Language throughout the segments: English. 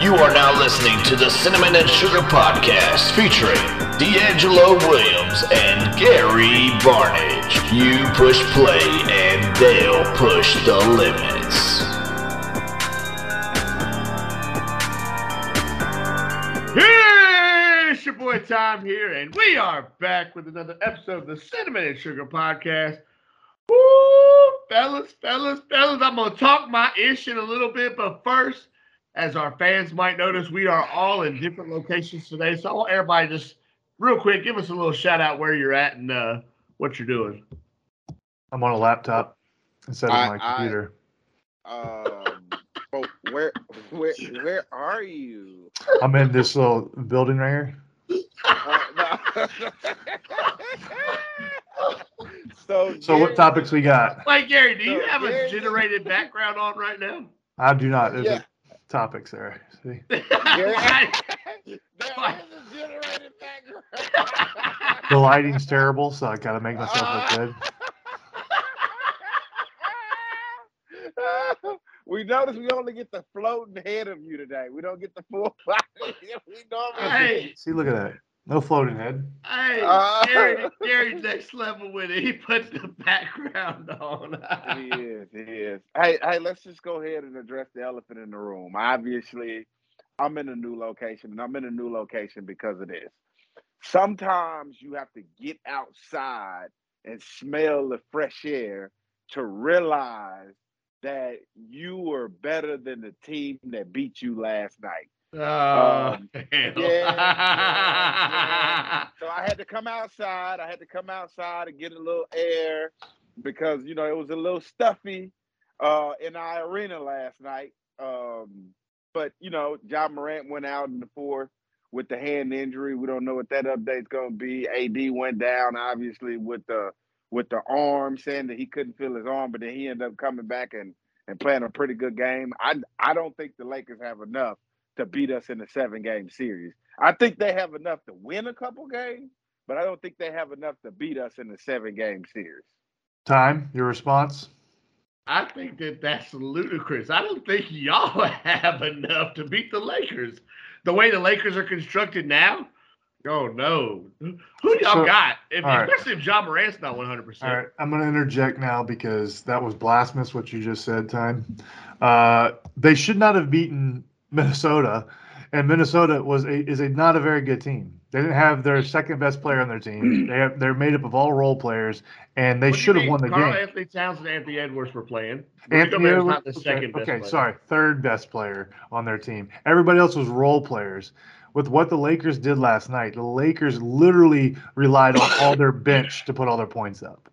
You are now listening to the Cinnamon and Sugar Podcast featuring D'Angelo Williams and Gary Barnage. You push play and they'll push the limits. It's your boy Tom here, and we are back with another episode of the Cinnamon and Sugar Podcast. Woo, fellas, fellas, fellas, I'm gonna talk my ish in a little bit, but first, as our fans might notice, we are all in different locations today. So I want everybody just real quick, give us a little shout out where you're at and uh, what you're doing. I'm on a laptop instead of I- my I- computer. Um, where, where, where are you? I'm in this little building right here. Uh, no. so, So what topics we got? Like Gary, do you So, have a generated background on right now? I do not. There's Yeah. a topics there. See? There is a generated background. The lighting's terrible, so I gotta make myself look good. we notice we only get the floating head of you today. We don't get the full body. we normally Hey, See, look at that. No floating head. hey, Uh, Gary, Gary's next level with it. He put the background on. He is. He is. Hey, hey, let's just go ahead and address the elephant in the room. Obviously, I'm in a new location, and I'm in a new location because of this. Sometimes you have to get outside and smell the fresh air to realize that you are better than the team that beat you last night. Oh, Um, hell. yeah. So I had to come outside. I had to come outside and get a little air because you know it was a little stuffy uh, in our arena last night. Um, but you know, Ja Morant went out in the fourth with the hand injury. We don't know what that update's going to be. AD went down obviously with the with the arm, saying that he couldn't feel his arm, but then he ended up coming back and and playing a pretty good game. I I don't think the Lakers have enough to beat us in a seven game series. I think they have enough to win a couple games, but I don't think they have enough to beat us in a seven game series. Time. Your response. I think that that's ludicrous. I don't think y'all have enough to beat the Lakers. The way the Lakers are constructed now, oh no. Who y'all So- got? If, all right. Especially if Ja Morant's not 100%. All right, I'm gonna interject now because that was blasphemous what you just said. Time. Uh, they should not have beaten Minnesota, and Minnesota was a is a not a very good team. They didn't have their mm. second best player on their team. Mm. They have they're made up of all role players, and they What do you should have won the Karl game. Anthony Towns and Anthony Edwards were playing. Anthony Edwards- not the okay, second best okay, player. sorry, third best player on their team. Everybody else was role players. With what the Lakers did last night, the Lakers literally relied on all their bench to put all their points up.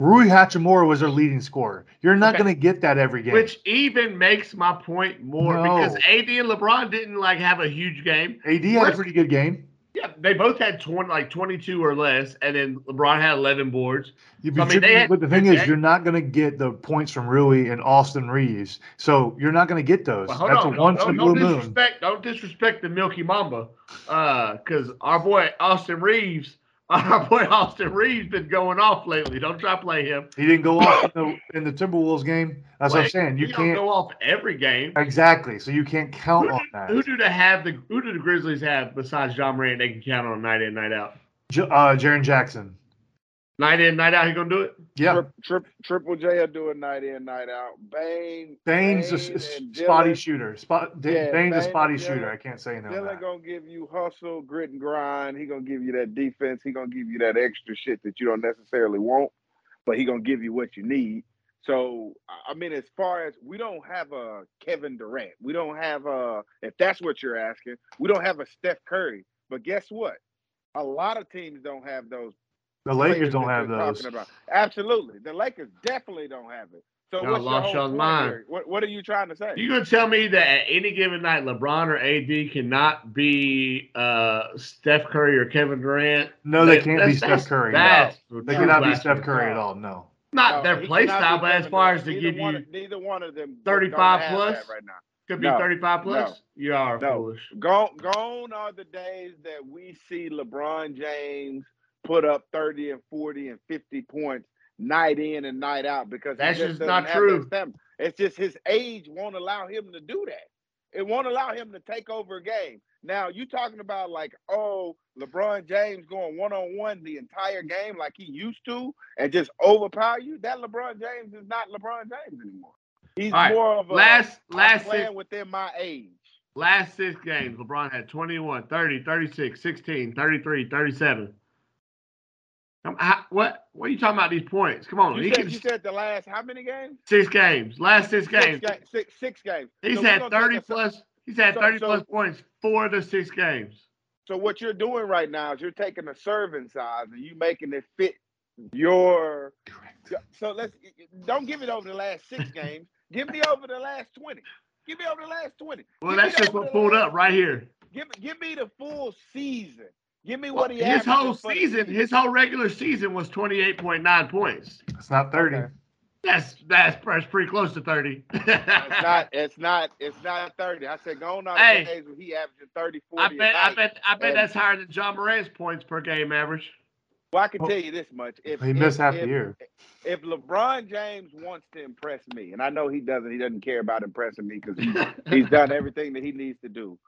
Rui Hachimura was their leading scorer. You're not Okay. going to get that every game. Which even makes my point more No. because AD and LeBron didn't like have a huge game. AD had a pretty good game. Yeah, they both had 20, like 22 or less, and then LeBron had 11 boards. You- So, I but, mean, had- but the thing is, you're not going to get the points from Rui and Austin Reaves. So you're not going to get those. Well, That's on, a once don't, in a don't blue moon. disrespect, don't disrespect the Milky Mamba, uh, because our boy Austin Reaves, our boy Austin Reed's been going off lately. Don't try to play him. He didn't go off in the, in the Timberwolves game. That's what I'm saying. You can't. go off every game. Exactly. So you can't count Who on do, that. who do they have? The who do the Grizzlies have besides Ja Morant? They can count on night in, night out. J- uh, Jaren Jackson. Night in, night out. He gonna do it. Yeah. Trip, trip, Triple J are doing night in, night out. Bane, Bane's a Bane s- and spotty Dillon- shooter. Spot. D- Yeah, Bane's a spotty and shooter. I can't say no. Dillon that. gonna give you hustle, grit, and grind. He gonna give you that defense. He gonna give you that extra shit that you don't necessarily want, but he gonna give you what you need. So I I mean, as far as we don't have a Kevin Durant, we don't have a if that's what you're asking, we don't have a Steph Curry. But guess what? A lot of teams don't have those. The players Lakers don't have you're those. talking About. Absolutely, the Lakers definitely don't have it. So Y'all what's your lost whole y'all's mind. What What are you trying to say? You're gonna tell me that at any given night, LeBron or AD cannot be uh, Steph Curry or Kevin Durant? No, they That- can't that's- be Steph that's- Curry. No. That's They No, cannot be. Steph Curry at all. No. Not No, their he play style, be but as far Durant. as to neither give one, you neither one of them 35 plus? right now. could be no, 35 plus. You are no. foolish. Gone, gone are the days that we see LeBron James put up 30 and 40 and 50 points night in and night out because That's just just doesn't true. It's just his age won't allow him to do that. It won't allow him to take over a game. Now you talking about like, oh, LeBron James going one on one the entire game like he used to, and just overpower you. That LeBron James is not LeBron James anymore. He's right. more of a last last playing six, within my age. Last six games, LeBron had 21, 30, 36, 16, 33, 37. How, what what are you talking about these points? Come on. You, said, can, you said the last how many games? Six games. Last six games. Six, ga- six, six games. He's so had 30 plus he's had so, 30 so, plus points for the six games. So what you're doing right now is you're taking the serving size and you making it fit your Correct. so let's don't give it over the last six games. Give me over the last 20. Give me over the last 20. Well, give that's just what pulled last, up right here. Give give me the full season. Give me what he had. his whole season. His whole regular season was twenty eight point nine points. It's not thirty. Okay. That's, that's that's pretty close to thirty. it's not. It's not. It's not thirty. I said going on hey, days when he averaging 30, 40 I bet. I bet. I bet that's higher than Ja Morant's points per game average. Well, I can oh, tell you this much: if he missed half if, the year, if LeBron James wants to impress me, and I know he doesn't, he doesn't care about impressing me because he, he's done everything that he needs to do.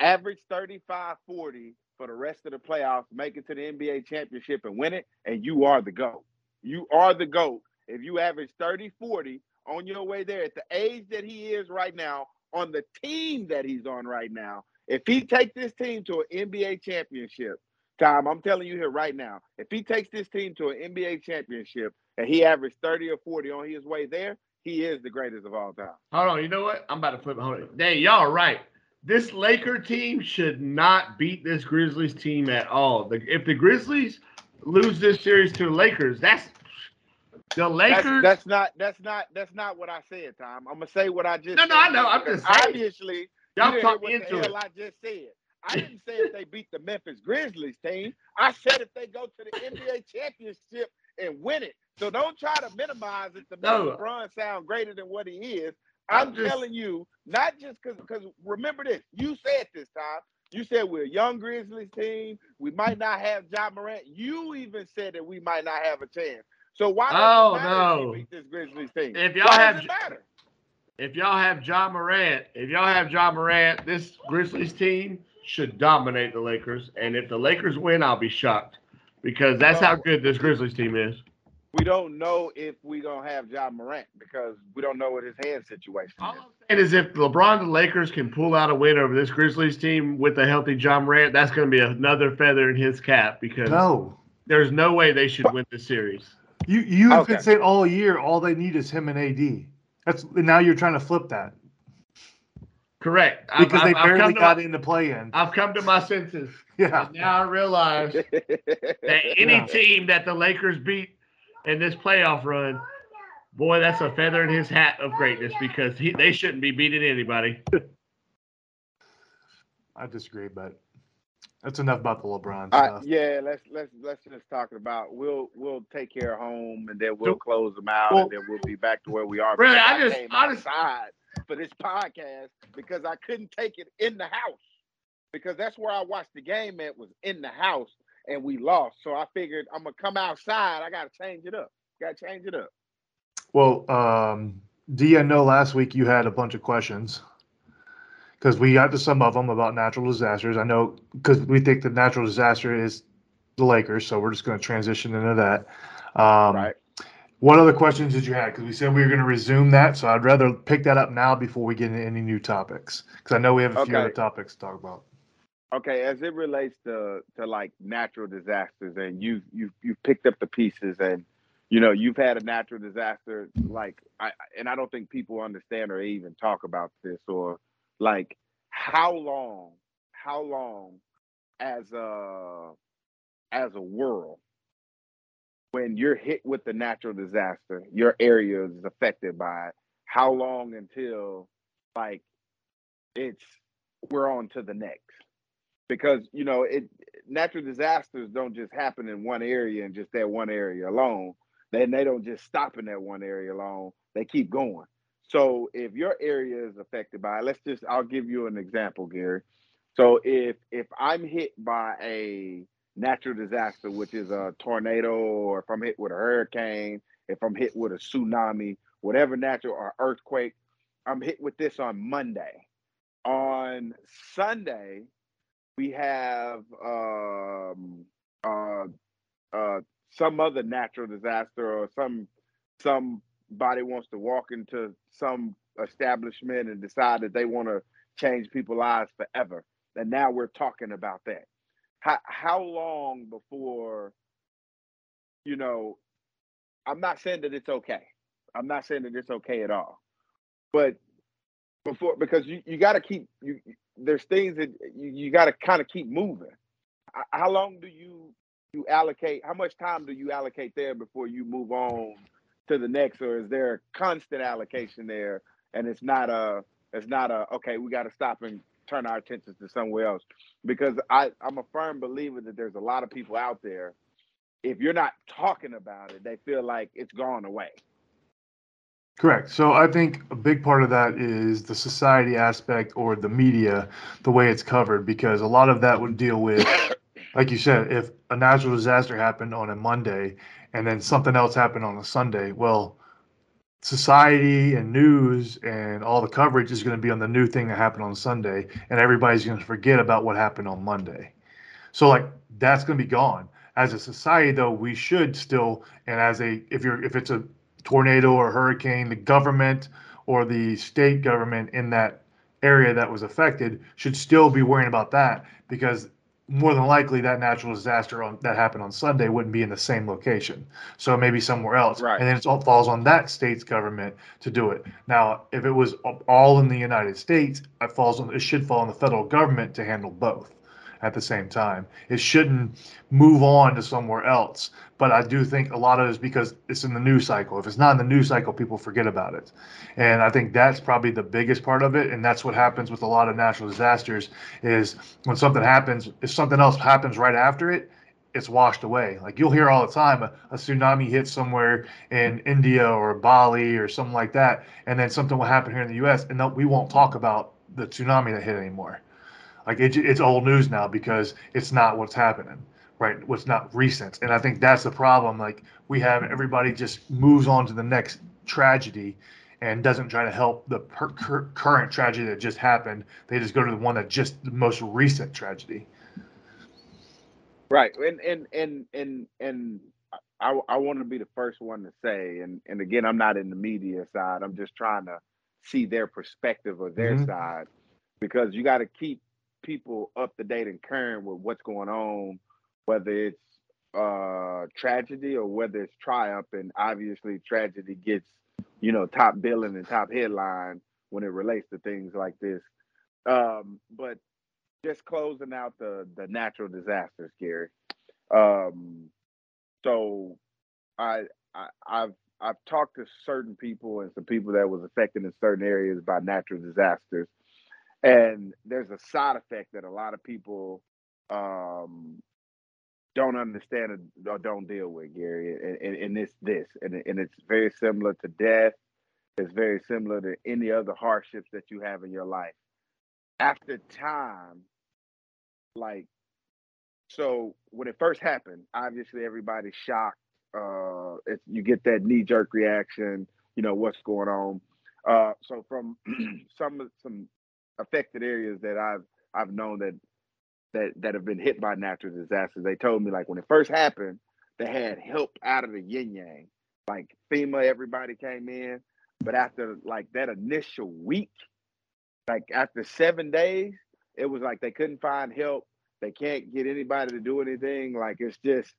Average 35, 40 for the rest of the playoffs, make it to the NBA championship and win it, and you are the GOAT. You are the GOAT. If you average 30, 40 on your way there at the age that he is right now, on the team that he's on right now, if he takes this team to an NBA championship, Tom, I'm telling you here right now, if he takes this team to an NBA championship and he averaged 30 or 40 on his way there, he is the greatest of all time. Hold on, you know what? I'm about to flip. Hold on. Dang, y'all right this Laker team should not beat this Grizzlies team at all. The, if the Grizzlies lose this series to the Lakers, that's the Lakers. That's, that's, not that's not that's not what I said, Tom. I'm gonna say what I just. No, said. no, I know. I'm just saying. Obviously, y'all talk me into it. I just said. I didn't say if they beat the Memphis Grizzlies team. I said if they go to the NBA championship and win it. So don't try to minimize it to make no. LeBron sound greater than what he is. I'm, just, telling you, not just because because remember this, you said this time. You said we're a young Grizzlies team. We might not have Ja Morant. You even said that we might not have a chance. So why oh, no. beat this Grizzlies team? If y'all why have if y'all have Ja Morant, if y'all have Ja Morant, this Grizzlies team should dominate the Lakers. And if the Lakers win, I'll be shocked because that's how good this Grizzlies team is we don't know if we're gonna have Ja Morant because we don't know what his hand situation All is. I'm saying is if LeBron and the Lakers can pull out a win over this Grizzlies team with a healthy Ja Morant, that's gonna be another feather in his cap because no. there's no way they should win the series. You you have okay. been saying all year all they need is him and AD. That's now you're trying to flip that. Correct. Because I've, they barely I've got my, into play in. I've come to my senses. Yeah. And now I realize that any yeah. team that the Lakers beat in this playoff run, boy, that's a feather in his hat of greatness because he, they shouldn't be beating anybody. I disagree, but that's enough about the LeBron stuff. Uh, yeah, let's let's let's just talk about we'll we'll take care of home and then we'll close them out well, and then we'll be back to where we are. Really, I, I just I just for this podcast because I couldn't take it in the house because that's where I watched the game It was in the house and we lost. So I figured I'm gonna come outside. I gotta change it up. Gotta change it up. Well, um, D, I know last week you had a bunch of questions because we got to some of them about natural disasters. I know because we think the natural disaster is the Lakers, so we're just going to transition into that. Um, right. What other questions did you have? Because we said we were going to resume that, so I'd rather pick that up now before we get into any new topics. Because I know we have a few other topics to talk about. Okay, as it relates to to like natural disasters, and you you you picked up the pieces, and you know you've had a natural disaster, like I and I don't think people understand or even talk about this, or like how long, how long, as a as a world, when you're hit with the natural disaster, your area is affected by it. How long until like it's we're on to the next? Because you know it natural disasters don't just happen in one area and just that one area alone. Then they don't just stop in that one area alone. They keep going. So if your area is affected by let's just i'll give you an example gary. So if if i'm hit by a natural disaster which is a tornado or if i'm hit with a hurricane if i'm hit with a tsunami whatever natural or earthquake i'm hit with this on monday. On Sunday, we have um, uh, uh, some other natural disaster or some somebody wants to walk into some establishment and decide that they want to change people's lives forever. And now we're talking about that. How how long before you know? I'm not saying that it's okay. I'm not saying that it's okay at all. But before because you, you got to keep you there's things that you, you got to kind of keep moving. How long do you you allocate how much time do you allocate there before you move on to the next or is there a constant allocation there and it's not a it's not a okay we got to stop and turn our attention to somewhere else? Because i i'm a firm believer that there's a lot of people out there if you're not talking about it they feel like it's gone away Correct. So I think a big part of that is the society aspect or the media, the way it's covered, because a lot of that would deal with, like you said, if a natural disaster happened on a Monday and then something else happened on a Sunday, well, society and news and all the coverage is going to be on the new thing that happened on Sunday, and everybody's going to forget about what happened on Monday. So like that's going to be gone. As a society, though, we should still, and as a if you're if it's a tornado or hurricane, the government or the state government in that area that was affected should still be worrying about that because more than likely that natural disaster on, that happened on Sunday wouldn't be in the same location. So maybe somewhere else. Right. And then it all falls on that state's government to do it. Now, if it was all in the United States, it falls on it should fall on the federal government to handle both at the same time. It shouldn't move on to somewhere else. But I do think a lot of it is because it's in the news cycle. If it's not in the news cycle, people forget about it. And I think that's probably the biggest part of it. And that's what happens with a lot of natural disasters is when something happens, if something else happens right after it, it's washed away. Like you'll hear all the time a, a, tsunami hits somewhere in India or Bali or something like that, and then something will happen here in the U.S. and we won't talk about the tsunami that hit anymore. Like it, it's old news now because it's not what's happening, right? What's not recent, and I think that's the problem. Like we have everybody just moves on to the next tragedy and doesn't try to help the per- cur- current tragedy that just happened. They just go to the one that just the most recent tragedy. Right, and and and and and I I want to be the first one to say, and and again, I'm not in the media side. I'm just trying to see their perspective or their mm-hmm. side because you got to keep people up to date and current with what's going on, whether it's uh tragedy or whether it's triumph. And obviously, tragedy gets you know top billing and top headline when it relates to things like this. Um, but just closing out the the natural disasters, Gary. Um, so I, I I've I've talked to certain people and some people that was affected in certain areas by natural disasters and there's a side effect that a lot of people um, don't understand or don't deal with, Gary. And, and, and it's this, and, and it's very similar to death. It's very similar to any other hardships that you have in your life. After time, like, so when it first happened, obviously everybody's shocked. Uh, it's, you get that knee jerk reaction. You know what's going on. Uh, so from some some affected areas that I've I've known that that that have been hit by natural disasters. They told me like when it first happened, they had help out of the yin yang. Like FEMA, everybody came in, but after like that initial week, like after seven days, it was like they couldn't find help. They can't get anybody to do anything. Like it's just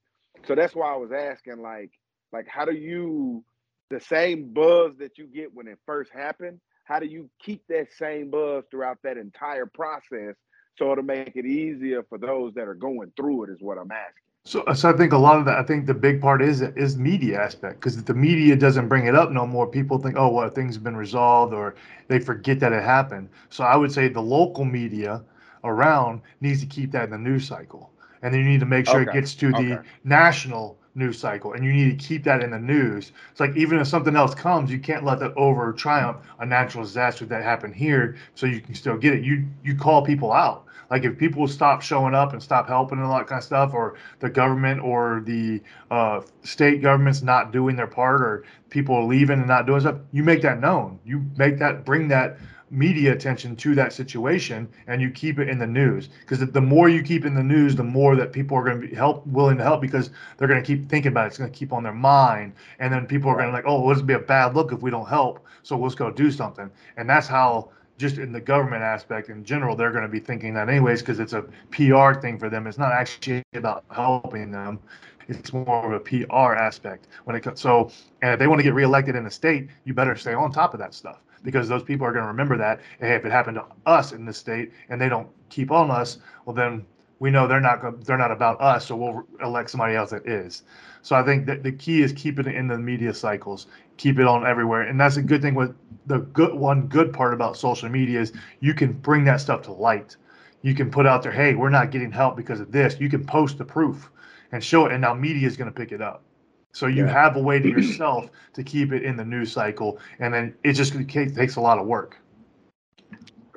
so that's why I was asking, like, like how do you the same buzz that you get when it first happened? How do you keep that same buzz throughout that entire process so it'll make it easier for those that are going through it is what i'm asking so, so I think a lot of that. I think the big part is is media aspect because if the media doesn't bring it up no more, people think, oh, well, things have been resolved, or they forget that it happened. So I would say the local media around needs to keep that in the news cycle, and then you need to make sure okay. it gets to the okay. national news cycle and you need to keep that in the news. It's like even if something else comes you can't let that over triumph a natural disaster that happened here so you can still get it. You you call people out. Like if people stop showing up and stop helping and all that kind of stuff or the government or the uh, state government's not doing their part or people leaving and not doing stuff you make that known. You make that bring that media attention to that situation and you keep it in the news. Because the more you keep in the news the more that people are going to be help willing to help because they're going to keep thinking about it. It's going to keep on their mind. And then people are going to like oh this would be a bad look if we don't help. So let's go do something. And that's how just in the government aspect in general they're going to be thinking that anyways because it's a pr thing for them. It's not actually about helping them. It's more of a PR aspect when it comes. So, and if they want to get reelected in the state, you better stay on top of that stuff because those people are going to remember that. Hey, if it happened to us in this state and they don't keep on us, well then we know they're not they're not about us, so we'll elect somebody else that is. So I think that the key is keep it in the media cycles, keep it on everywhere, and that's a good thing. With the good one good part about social media is you can bring that stuff to light. You can put out there, hey, we're not getting help because of this. You can post the proof and show it, and now media is going to pick it up. So you yeah. have a way to yourself to keep it in the news cycle, and then it just takes a lot of work.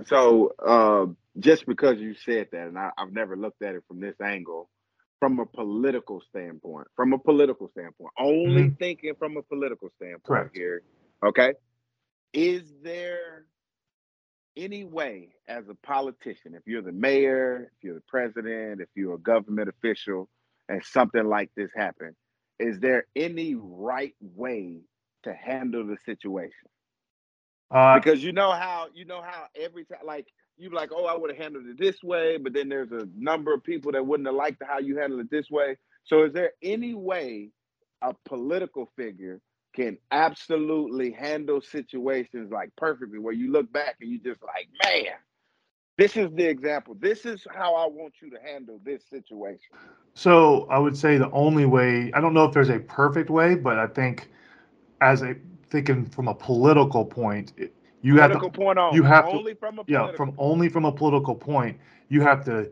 So uh, just because you said that, and I, have never looked at it from this angle, from a political standpoint, from a political standpoint, only mm-hmm. thinking from a political standpoint Correct. here. Okay, is there any way as a politician, if you're the mayor, if you're the president, if you're a government official, and something like this happens, is there any right way to handle the situation? Uh, because you know how you know how every time like you like, oh, I would have handled it this way, but then there's a number of people that wouldn't have liked how you handled it this way. So is there any way a political figure can absolutely handle situations like perfectly where you look back and you just like, man, this is the example. This is how I want you to handle this situation. So I would say the only way, I don't know if there's a perfect way, but I think as a thinking from a political point, you political have to, point on you have only to, from a yeah, from only from a political point, you have to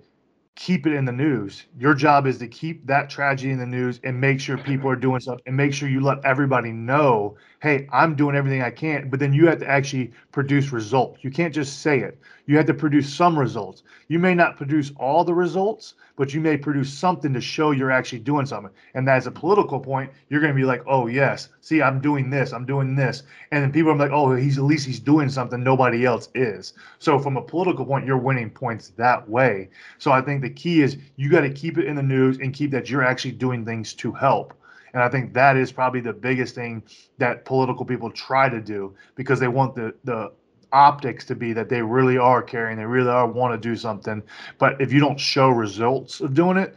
keep it in the news. Your job is to keep that tragedy in the news and make sure people are doing stuff and make sure you let everybody know, hey, I'm doing everything I can. But then you have to actually produce results. You can't just say it. You have to produce some results. You may not produce all the results, but you may produce something to show you're actually doing something. And as a political point, you're going to be like, oh, yes, see, I'm doing this, I'm doing this. And then people are like, oh, he's at least he's doing something nobody else is. So from a political point, you're winning points that way. So I think the key is you got to keep it in the news and keep that you're actually doing things to help. And I think that is probably the biggest thing that political people try to do because they want the the optics to be that they really are caring, they really are want to do something. But if you don't show results of doing it,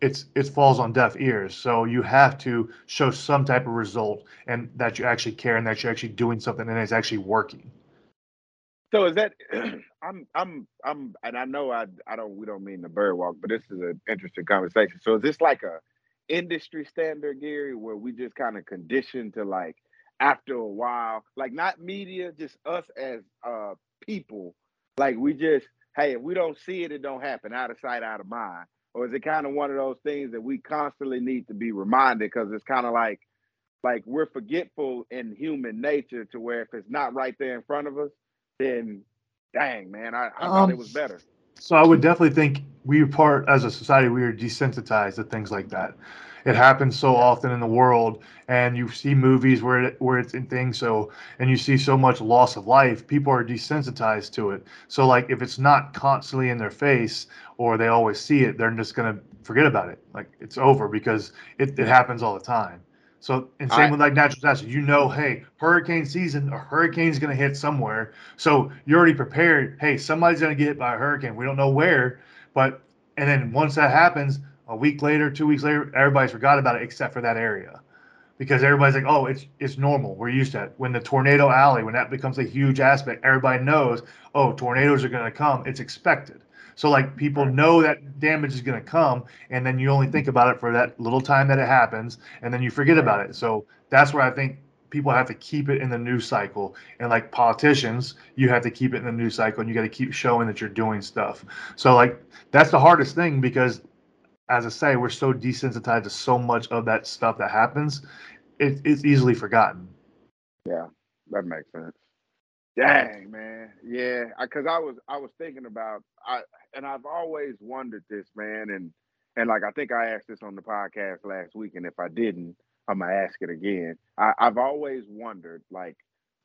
it's it falls on deaf ears. So you have to show some type of result and that you actually care and that you're actually doing something and it's actually working. So is that I'm I'm I'm and I know I I don't we don't mean the bird walk, but this is an interesting conversation. So is this like a industry standard, Gary, where we just kind of conditioned to like after a while, like not media, just us as uh people, like we just, hey, if we don't see it, it don't happen. Out of sight, out of mind. Or is it kind of one of those things that we constantly need to be reminded because it's kind of like like we're forgetful in human nature to where if it's not right there in front of us, then dang man, I, I um, thought it was better. So I would definitely think we part as a society we are desensitized to things like that. It happens so often in the world, and you see movies where it, where it's in things. So and you see so much loss of life, people are desensitized to it. So like if it's not constantly in their face or they always see it, they're just gonna forget about it. Like it's over because it, it happens all the time. So and same I, with like natural disasters, you know, hey, hurricane season, a hurricane's gonna hit somewhere. So you're already prepared. Hey, somebody's gonna get hit by a hurricane. We don't know where, but and then once that happens, a week later, two weeks later, everybody's forgot about it except for that area. Because everybody's like, oh, it's it's normal. We're used to it. When the tornado alley, when that becomes a huge aspect, everybody knows, oh, tornadoes are gonna come. It's expected. So like people know that damage is going to come, and then you only think about it for that little time that it happens, and then you forget about it. So that's where I think people have to keep it in the news cycle. And like politicians, you have to keep it in the news cycle, and you got to keep showing that you're doing stuff. So like that's the hardest thing because as I say, we're so desensitized to so much of that stuff that happens, it, it's easily forgotten. Yeah, that makes sense. Dang, man. Yeah, because I, I, was I was thinking about I and I've always wondered this, man, and and like I think I asked this on the podcast last week, and if I didn't, I'm gonna ask it again. I, I've always wondered, like,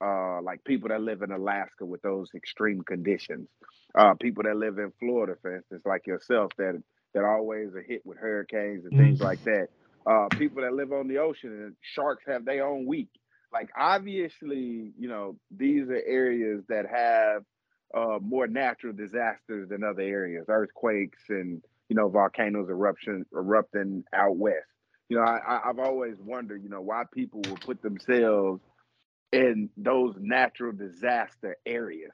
uh, like people that live in Alaska with those extreme conditions, uh, people that live in Florida, for instance, like yourself, that that always are hit with hurricanes and things mm. like that. Uh, people that live on the ocean and sharks have their own week. Like obviously, you know, these are areas that have uh, more natural disasters than other areas, earthquakes and you know volcanoes eruption erupting out west. You know, I, I've always wondered, you know, why people will put themselves in those natural disaster areas.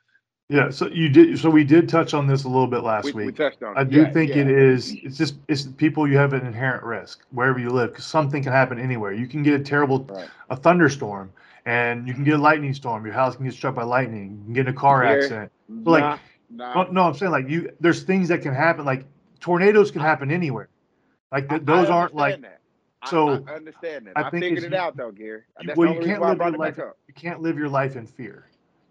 Yeah, so you did. So we did touch on this a little bit last we, week. We touched on. It. I do yeah, think yeah. it is. It's just it's people you have an inherent risk wherever you live because something can happen anywhere. You can get a terrible right. a thunderstorm, and you can get a lightning storm. Your house can get struck by lightning. You can get in a car Here, accident. Nah, like, nah. No, I'm saying like you. There's things that can happen. Like tornadoes can happen anywhere. Like th- those aren't like. That. So I, I understand that. I, I figured it out though, Gary. That's well, you can't live your life. You can't live your life in fear.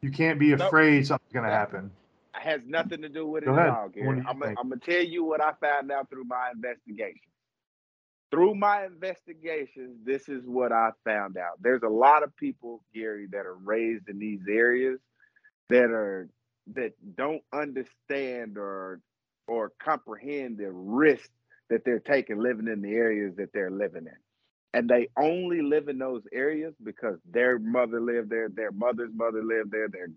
You can't be afraid nope. something's going to happen. It has nothing to do with it at all, Gary. I'm going to tell you what I found out through my investigation. Through my investigations, this is what I found out. There's a lot of people, Gary, that are raised in these areas that are that don't understand or or comprehend the risk that they're taking living in the areas that they're living in and they only live in those areas because their mother lived there, their mother's mother lived there, their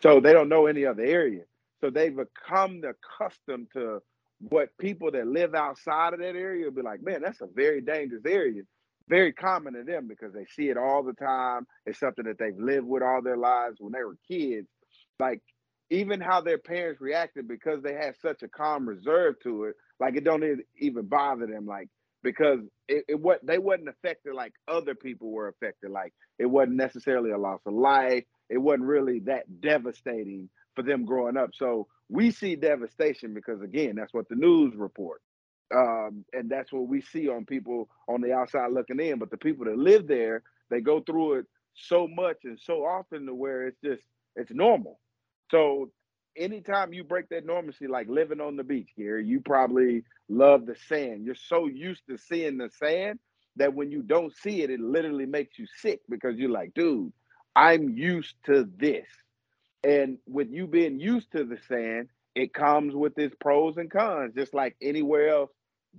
so they don't know any other area. So they've become accustomed to what people that live outside of that area will be like, man, that's a very dangerous area. Very common to them because they see it all the time. It's something that they've lived with all their lives when they were kids. Like even how their parents reacted because they had such a calm reserve to it, like it don't even bother them. Like because it, it what they wasn't affected like other people were affected. Like it wasn't necessarily a loss of life. It wasn't really that devastating for them growing up. So we see devastation because again, that's what the news report. Um, and that's what we see on people on the outside looking in. But the people that live there, they go through it so much and so often to where it's just it's normal. So anytime you break that normalcy, like living on the beach, Gary, you probably love the sand. You're so used to seeing the sand that when you don't see it, it literally makes you sick because you're like, dude, I'm used to this. And with you being used to the sand, it comes with its pros and cons, just like anywhere else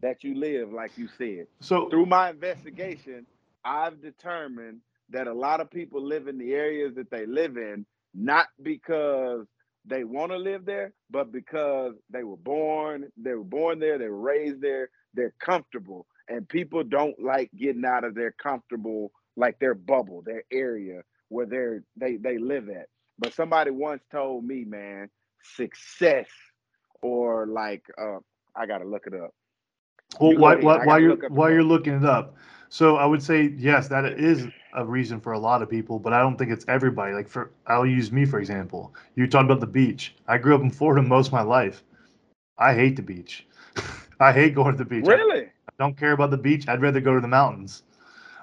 that you live, like you said. So through my investigation, I've determined that a lot of people live in the areas that they live in, not because they want to live there, but because they were born, they were born there, they were raised there, they're comfortable. And people don't like getting out of their comfortable, like their bubble, their area where they're they they live at. But somebody once told me, man, success or like uh I gotta look it up. Well, why, why, while you're while you're looking it up, so I would say yes, that is a reason for a lot of people, but I don't think it's everybody. Like for I'll use me for example. You talked about the beach. I grew up in Florida most of my life. I hate the beach. I hate going to the beach. Really? I, don't care about the beach. I'd rather go to the mountains.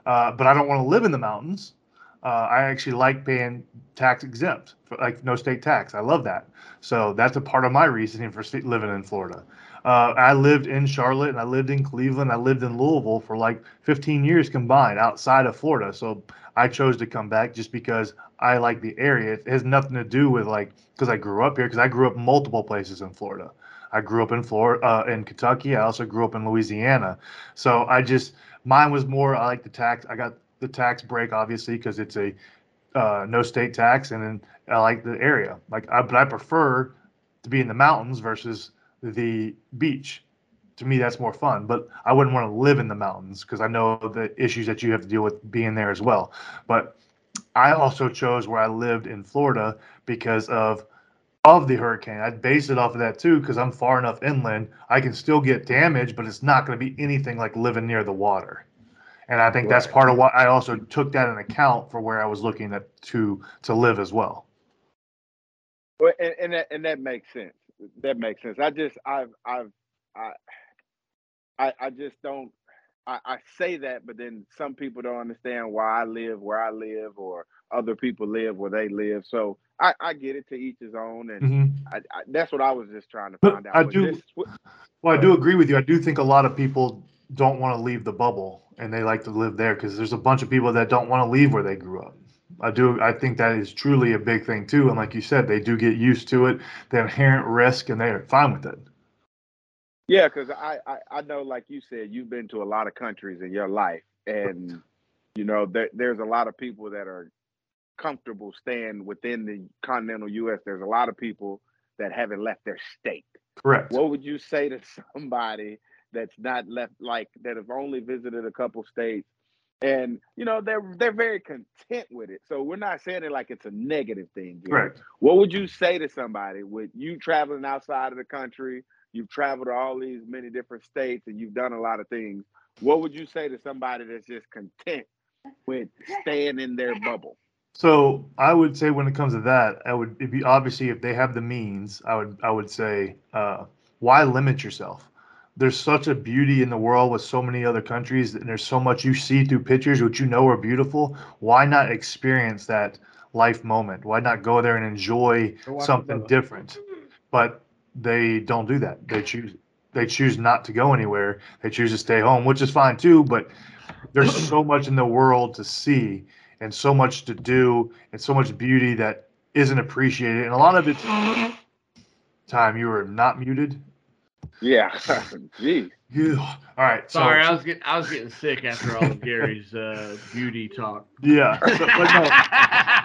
Uh, but I don't want to live in the mountains. Uh, I actually like paying tax exempt, for, like no state tax. I love that. So that's a part of my reasoning for living in Florida. Uh, I lived in Charlotte and I lived in Cleveland. I lived in Louisville for like 15 years combined outside of Florida. So I chose to come back just because I like the area. It has nothing to do with like because I grew up here because I grew up multiple places in Florida. I grew up in Florida, uh, in Kentucky. I also grew up in Louisiana. So I just mine was more. I like the tax. I got the tax break obviously because it's a uh, no state tax, and then I like the area. Like, I, but I prefer to be in the mountains versus the beach. To me, that's more fun. But I wouldn't want to live in the mountains because I know the issues that you have to deal with being there as well. But I also chose where I lived in Florida because of of the hurricane. I'd base it off of that too because I'm far enough inland. I can still get damage, but it's not going to be anything like living near the water. And I think right. that's part of why I also took that in account for where I was looking at to to live as well. Well, and, and that and that makes sense that makes sense. I just I've I've I I, I just don't I, I say that, but then some people don't understand why I live where I live or other people live where they live. So I, I get it to each his own, and mm-hmm. I, I, that's what I was just trying to but find out. I do. This, well, I do agree with you. I do think a lot of people don't want to leave the bubble, and they like to live there because there's a bunch of people that don't want to leave where they grew up. I do. I think that is truly a big thing too. And like you said, they do get used to it, the inherent risk, and they're fine with it. Yeah, because I, I I know, like you said, you've been to a lot of countries in your life, and you know there, there's a lot of people that are comfortable staying within the continental U.S. There's a lot of people that haven't left their state. Correct. What would you say to somebody that's not left, like that have only visited a couple states, and you know they're they're very content with it. So we're not saying it like it's a negative thing. Gary. Correct. What would you say to somebody with you traveling outside of the country? You've traveled to all these many different states and you've done a lot of things. What would you say to somebody that's just content with staying in their bubble? So I would say when it comes to that, I would if you obviously if they have the means, I would I would say uh, why limit yourself? There's such a beauty in the world with so many other countries, and there's so much you see through pictures which you know are beautiful. Why not experience that life moment? Why not go there and enjoy something different? But they don't do that. They choose they choose not to go anywhere. They choose to stay home, which is fine too. But there's so much in the world to see and so much to do and so much beauty that isn't appreciated. And a lot of it's time you are not muted. Yeah, gee. Yeah. All right. So, Sorry, I was getting I was getting sick after all of Gary's uh, beauty talk. yeah. So, but no,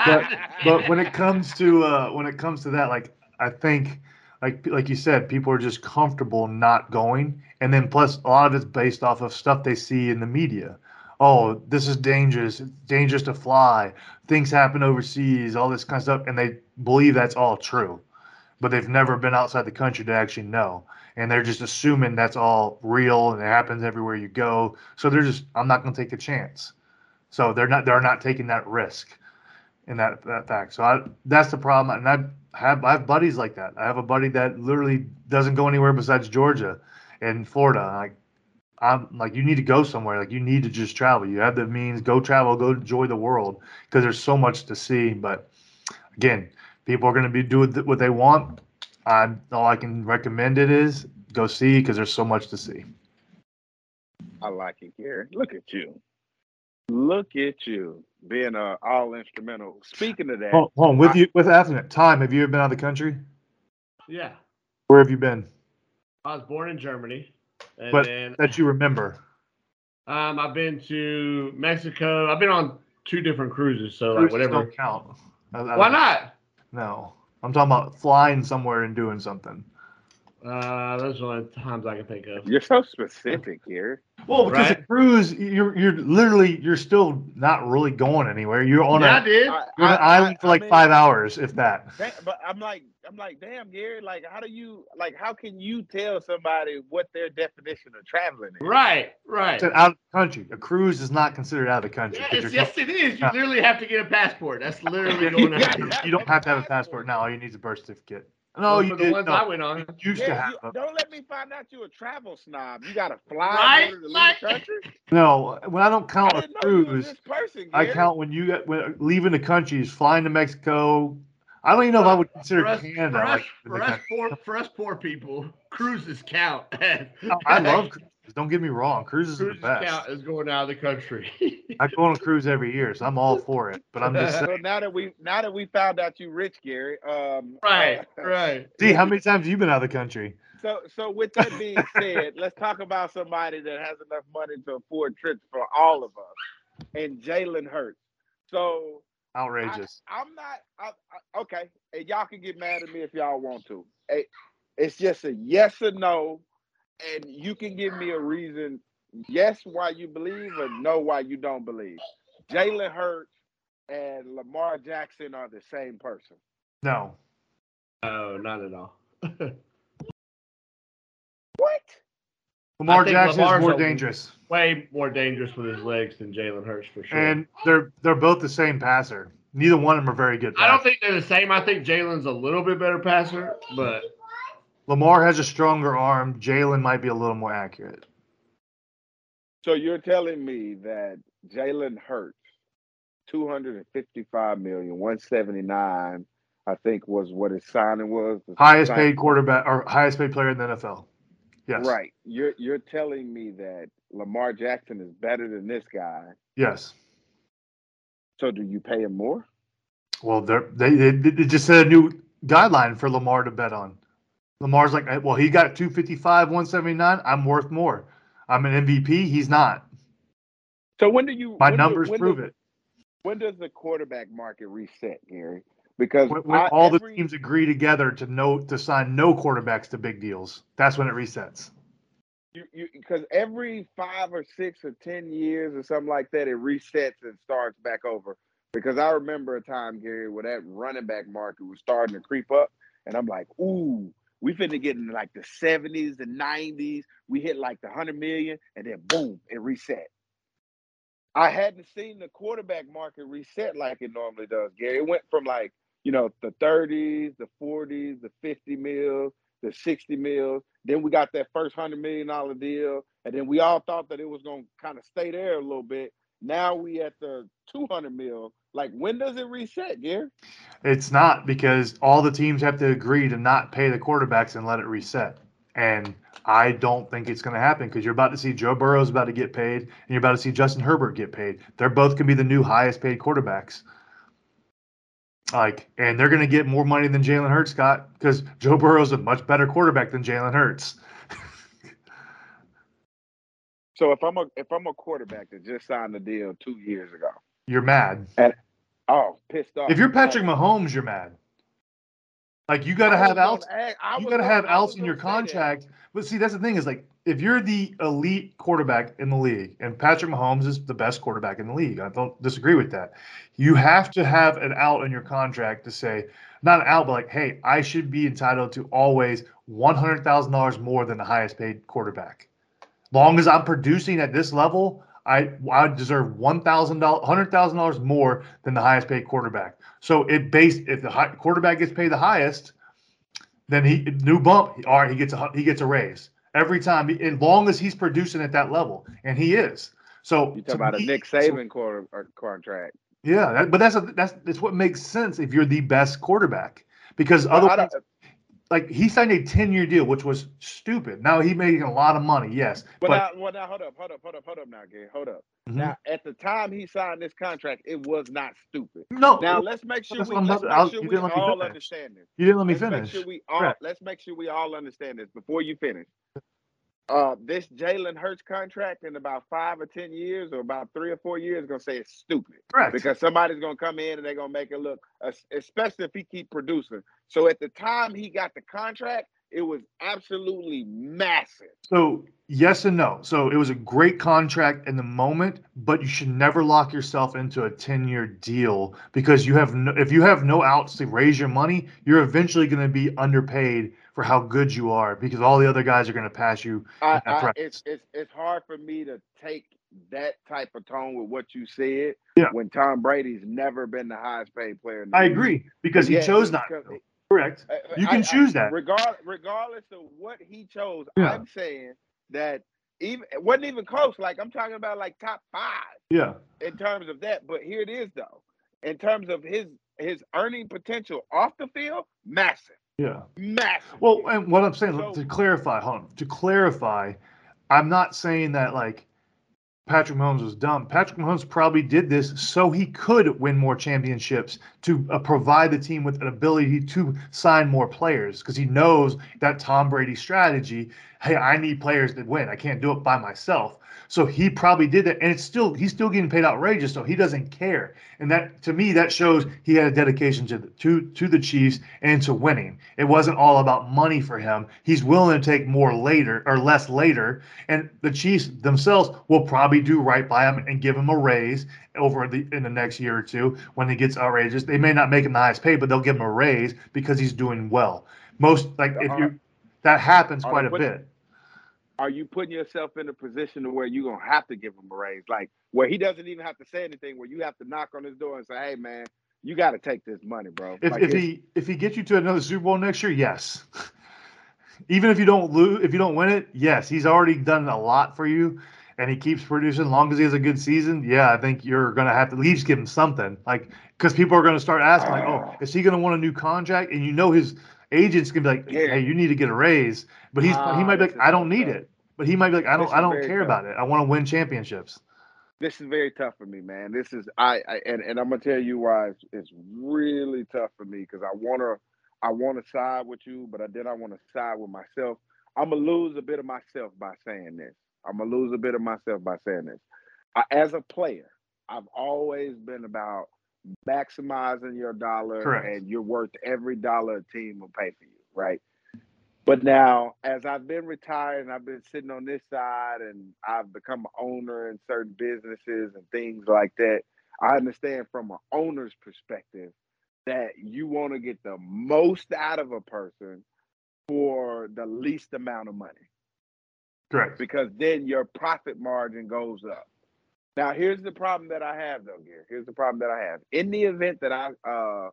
but but when it comes to uh, when it comes to that, like I think, like like you said, people are just comfortable not going, and then plus a lot of it's based off of stuff they see in the media. Oh, this is dangerous. It's dangerous to fly. Things happen overseas. All this kind of stuff, and they believe that's all true, but they've never been outside the country to actually know, and they're just assuming that's all real and it happens everywhere you go. So they're just, I'm not going to take a chance. So they're not they're not taking that risk in that that fact. So I, that's the problem. And I have I have buddies like that. I have a buddy that literally doesn't go anywhere besides Georgia and Florida. Like I'm like you need to go somewhere. Like you need to just travel. You have the means. Go travel. Go enjoy the world because there's so much to see. But again, people are going to be doing what they want. I all I can recommend it is go see because there's so much to see. I like it, Gary. Look at you. Look at you being a all instrumental. Speaking of that, Hold, hold on, with I- you with Afternet time. Have you ever been out of the country? Yeah, Where have you been I was born in Germany, and But- then that you remember? um, I've been to Mexico. I've been on two different cruises, so like whatever. don't count. I- I Why don't- not? No, I'm talking about flying somewhere and doing something. Uh, those are the times I can think of. you're so specific, here. Well, because Right. a cruise, you're you're literally you're still not really going anywhere. You're on yeah, I a did. I- you're on an I- island for I like mean, five hours, if that. that- but I'm like, I'm like, damn, Gary. Like, how do you, like, how can you tell somebody what their definition of traveling is? Right, right. It's out of the country. A cruise is not considered out of the country. Yeah, 'cause it's, you're yes, it is. You Yeah. literally have to get a passport. That's literally going to happen. you don't have to have a passport now. All you need is a birth certificate. No, you for the did. ones no, I went on. you used to have. you- them. don't let me find out you a travel snob. You got to fly Right? to leave Like- the country. No, when I don't count a didn't know you was cruise, person. I count when you get when leaving the country is flying to Mexico. I don't even know if I would consider For us, Canada for, us, like in the for, us poor, for us poor people, cruises count. I love cruises. Don't get me wrong. Cruises are the cruises best. count as going out of the country. I go on a cruise every year, so I'm all for it. But I'm just So now that we now that we found out you rich, Gary. Um, right, uh, right. See, how many times have you been out of the country? So, so with that being said, let's talk about somebody that has enough money to afford trips for all of us, and Jalen Hurts. So, Outrageous. I, am not I, I, okay. And y'all can get mad at me if y'all want to. Hey, it's just a yes or no, and you can give me a reason yes why you believe or no why you don't believe. Jalen Hurts and Lamar Jackson are the same person. no. Oh, not at all. What? Lamar think Jackson Lamar's is more dangerous, Way more dangerous with his legs than Jalen Hurts for sure. and they're they're both the same passer. Neither one of them are very good. I don't think they're the same. I think Jalen's a little bit better passer, but Lamar has a stronger arm. Jalen might be a little more accurate. So you're telling me that Jalen Hurts, 255 million, 179, I think was what his signing was. The Highest sign- paid quarterback or highest paid player in the NFL. Yes. Right. You're you're telling me that Lamar Jackson is better than this guy, Yes. So do you pay him more? Well, they're, they they they just set a new guideline for Lamar to bet on. Lamar's like, well, he got 255, 179. I'm worth more. I'm an MVP. He's not. So when do you? My numbers do, prove it. When does the quarterback market reset, Gary? Because When, when I- all every- the teams agree together to no to sign no quarterbacks to big deals, that's when it resets. you, you because every five or six or ten years or something like that, it resets and starts back over. Because I remember a time, Gary, where that running back market was starting to creep up, and I'm like, ooh, we finna get in like the 70s, the 90s. We hit like the hundred million, and then boom, it reset. I hadn't seen the quarterback market reset like it normally does, Gary. It went from like, you know, the 30s, the 40s, the 50 mils, the 60 mils. Then we got that first hundred million dollar deal. And then we all thought that it was gonna kind of stay there a little bit. Now we at the 200 mil. Like when does it reset, Gary? It's not because all the teams have to agree to not pay the quarterbacks and let it reset. And I don't think it's going to happen because you're about to see Joe Burrow's about to get paid, and you're about to see Justin Herbert get paid. They're both going to be the new highest paid quarterbacks. Like, and they're going to get more money than Jalen Hurts got because Joe Burrow's a much better quarterback than Jalen Hurts. So if I'm a if I'm a quarterback that just signed a deal two years ago, You're mad. oh, pissed off. If you're Patrick Mahomes, you're mad. Like you got to have outs. you got to have outs in your contract. But see, that's the thing is like if you're the elite quarterback in the league, and Patrick Mahomes is the best quarterback in the league, I don't disagree with that. You have to have an out in your contract to say, not an out, but like, hey, I should be entitled to always one hundred thousand dollars more than the highest paid quarterback. Long as I'm producing at this level, I I deserve one thousand dollars, hundred thousand dollars more than the highest paid quarterback. So it based if the high, quarterback gets paid the highest, then he new bump. All right, he gets a he gets a raise every time, as long as he's producing at that level, and he is. So You talk about a me- Nick so- Saban quarter contract. yeah, that, but that's a, that's that's what makes sense if you're the best quarterback because otherwise, like he signed a ten year deal, which was stupid. Now he made a lot of money, yes, Well, but now, well, now, hold up, hold up, hold up, hold up, now, Gary, hold up. Mhm. Now, at the time he signed this contract, it was not stupid. no, Now, let's make sure we let's make sure we all understand this. you didn't let me let's finish. make sure we all Correct. let's make sure we all understand this before you finish. Uh, this Jalen Hurts contract in about five or ten years, or about three or four years, gonna say it's stupid Correct. because somebody's gonna come in and they're gonna make it look, especially if he keep producing. So at the time he got the contract, it was absolutely massive. So yes and no. So it was a great contract in the moment, but you should never lock yourself into a 10-year deal because you have no if you have no outs to raise your money, you're eventually going to be underpaid for how good you are because all the other guys are going to pass you. I, I, it's it's it's hard for me to take that type of tone with what you said. Yeah. When Tom Brady's never been the highest paid player. In the I league. agree because he chose not. Correct. You can I- choose that. Regard, regardless of what he chose, Yeah. I'm saying that even it wasn't even close. Like I'm talking about like top five Yeah. in terms of that. But here it is though. In terms of his his earning potential off the field, massive. Yeah. Massive. Well, and what I'm saying So- to clarify, hold on, to clarify, I'm not saying that like Patrick Mahomes was dumb. Patrick Mahomes probably did this so he could win more championships to uh, provide the team with an ability to sign more players because he knows that Tom Brady strategy. Hey, I need players that win. I can't do it by myself. So he probably did that, and it's still he's still getting paid outrageous, so he doesn't care. And that to me that shows he had a dedication to the, to to the Chiefs and to winning. It wasn't all about money for him. He's willing to take more later or less later, and the Chiefs themselves will probably do right by him and give him a raise over the in the next year or two when he gets outrageous. They may not make him the highest paid, but they'll give him a raise because he's doing well. Most like if you that happens quite a bit. Are you putting yourself in a position to where you're gonna have to give him a raise? Like where he doesn't even have to say anything, where you have to knock on his door and say, Hey man, you gotta take this money, bro. If, Like, if he if he gets you to another Super Bowl next year, yes. Even if you don't lose, if you don't win it, yes, he's already done a lot for you, and he keeps producing. As long as he has a good season, yeah, I think you're gonna have to at least give him something, like because people are gonna start asking, like, uh, oh, is he gonna want a new contract? And you know his agent's gonna be like, hey, you need to get a raise, but he's he Ah, might be like, I don't need tough. it, but he might be like, I don't I don't care tough. about it. I want to win championships. this is very tough for me, man. This is I, I and, and I'm gonna tell you why it's, it's really tough for me because I wanna I wanna side with you, but I then I wanna side with myself. I'm gonna lose a bit of myself by saying this. I'm gonna lose a bit of myself by saying this. I, as a player, I've always been about maximizing your dollar, Correct. and you're worth every dollar a team will pay for you, right? But now, as I've been retired and I've been sitting on this side and I've become an owner in certain businesses and things like that, I understand from an owner's perspective that you want to get the most out of a person for the least amount of money Correct. because then your profit margin goes up. Now, here's the problem that I have, though, Gary. Here's the problem that I have. In the event that I, uh,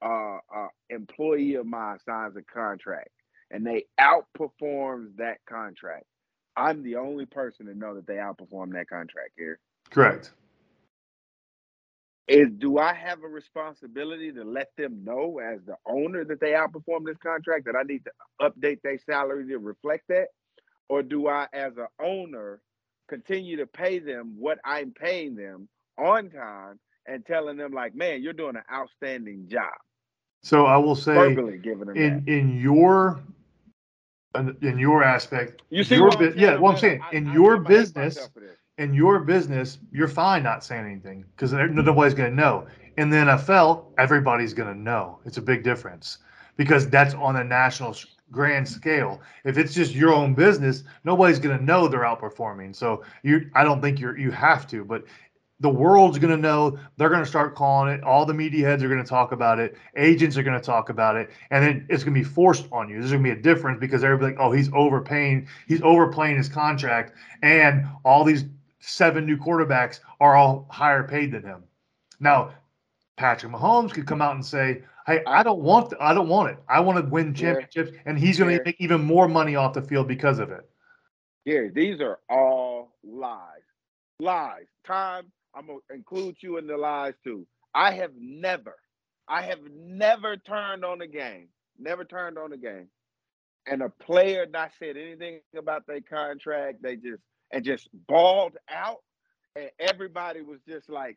uh, uh, employee of mine signs a contract and they outperforms that contract, I'm the only person to know that they outperform that contract here. Correct. Is do I have a responsibility to let them know as the owner that they outperform this contract that I need to update their salary to reflect that? Or do I as an owner continue to pay them what I'm paying them on time and telling them like, man, you're doing an outstanding job. So I will say Verbally giving them in that. in your in your aspect, You see your what I'm yeah, what I'm saying I- in I your hate business, myself for this. in your business, you're fine not saying anything because nobody's going to know. In the NFL, everybody's going to know. It's a big difference because that's on a national grand scale. If it's just your own business, nobody's going to know they're outperforming. So you, I don't think you're you have to, but the world's going to know. They're going to start calling it. All the media heads are going to talk about it. Agents are going to talk about it, and then it's going to be forced on you. There's going to be a difference because everybody's like, oh, he's overpaying. He's overplaying his contract, and all these seven new quarterbacks are all higher paid than him. Now, Patrick Mahomes could come out and say, "Hey, I don't want, I don't want it. I want to win championships," and he's going to make even more money off the field because of it. Gary, these are all lies. Lies. Time, I'm going to include you in the lies too. I have never, I have never turned on a game, never turned on a game, and a player not said anything about their contract. They just, and just balled out. And everybody was just like,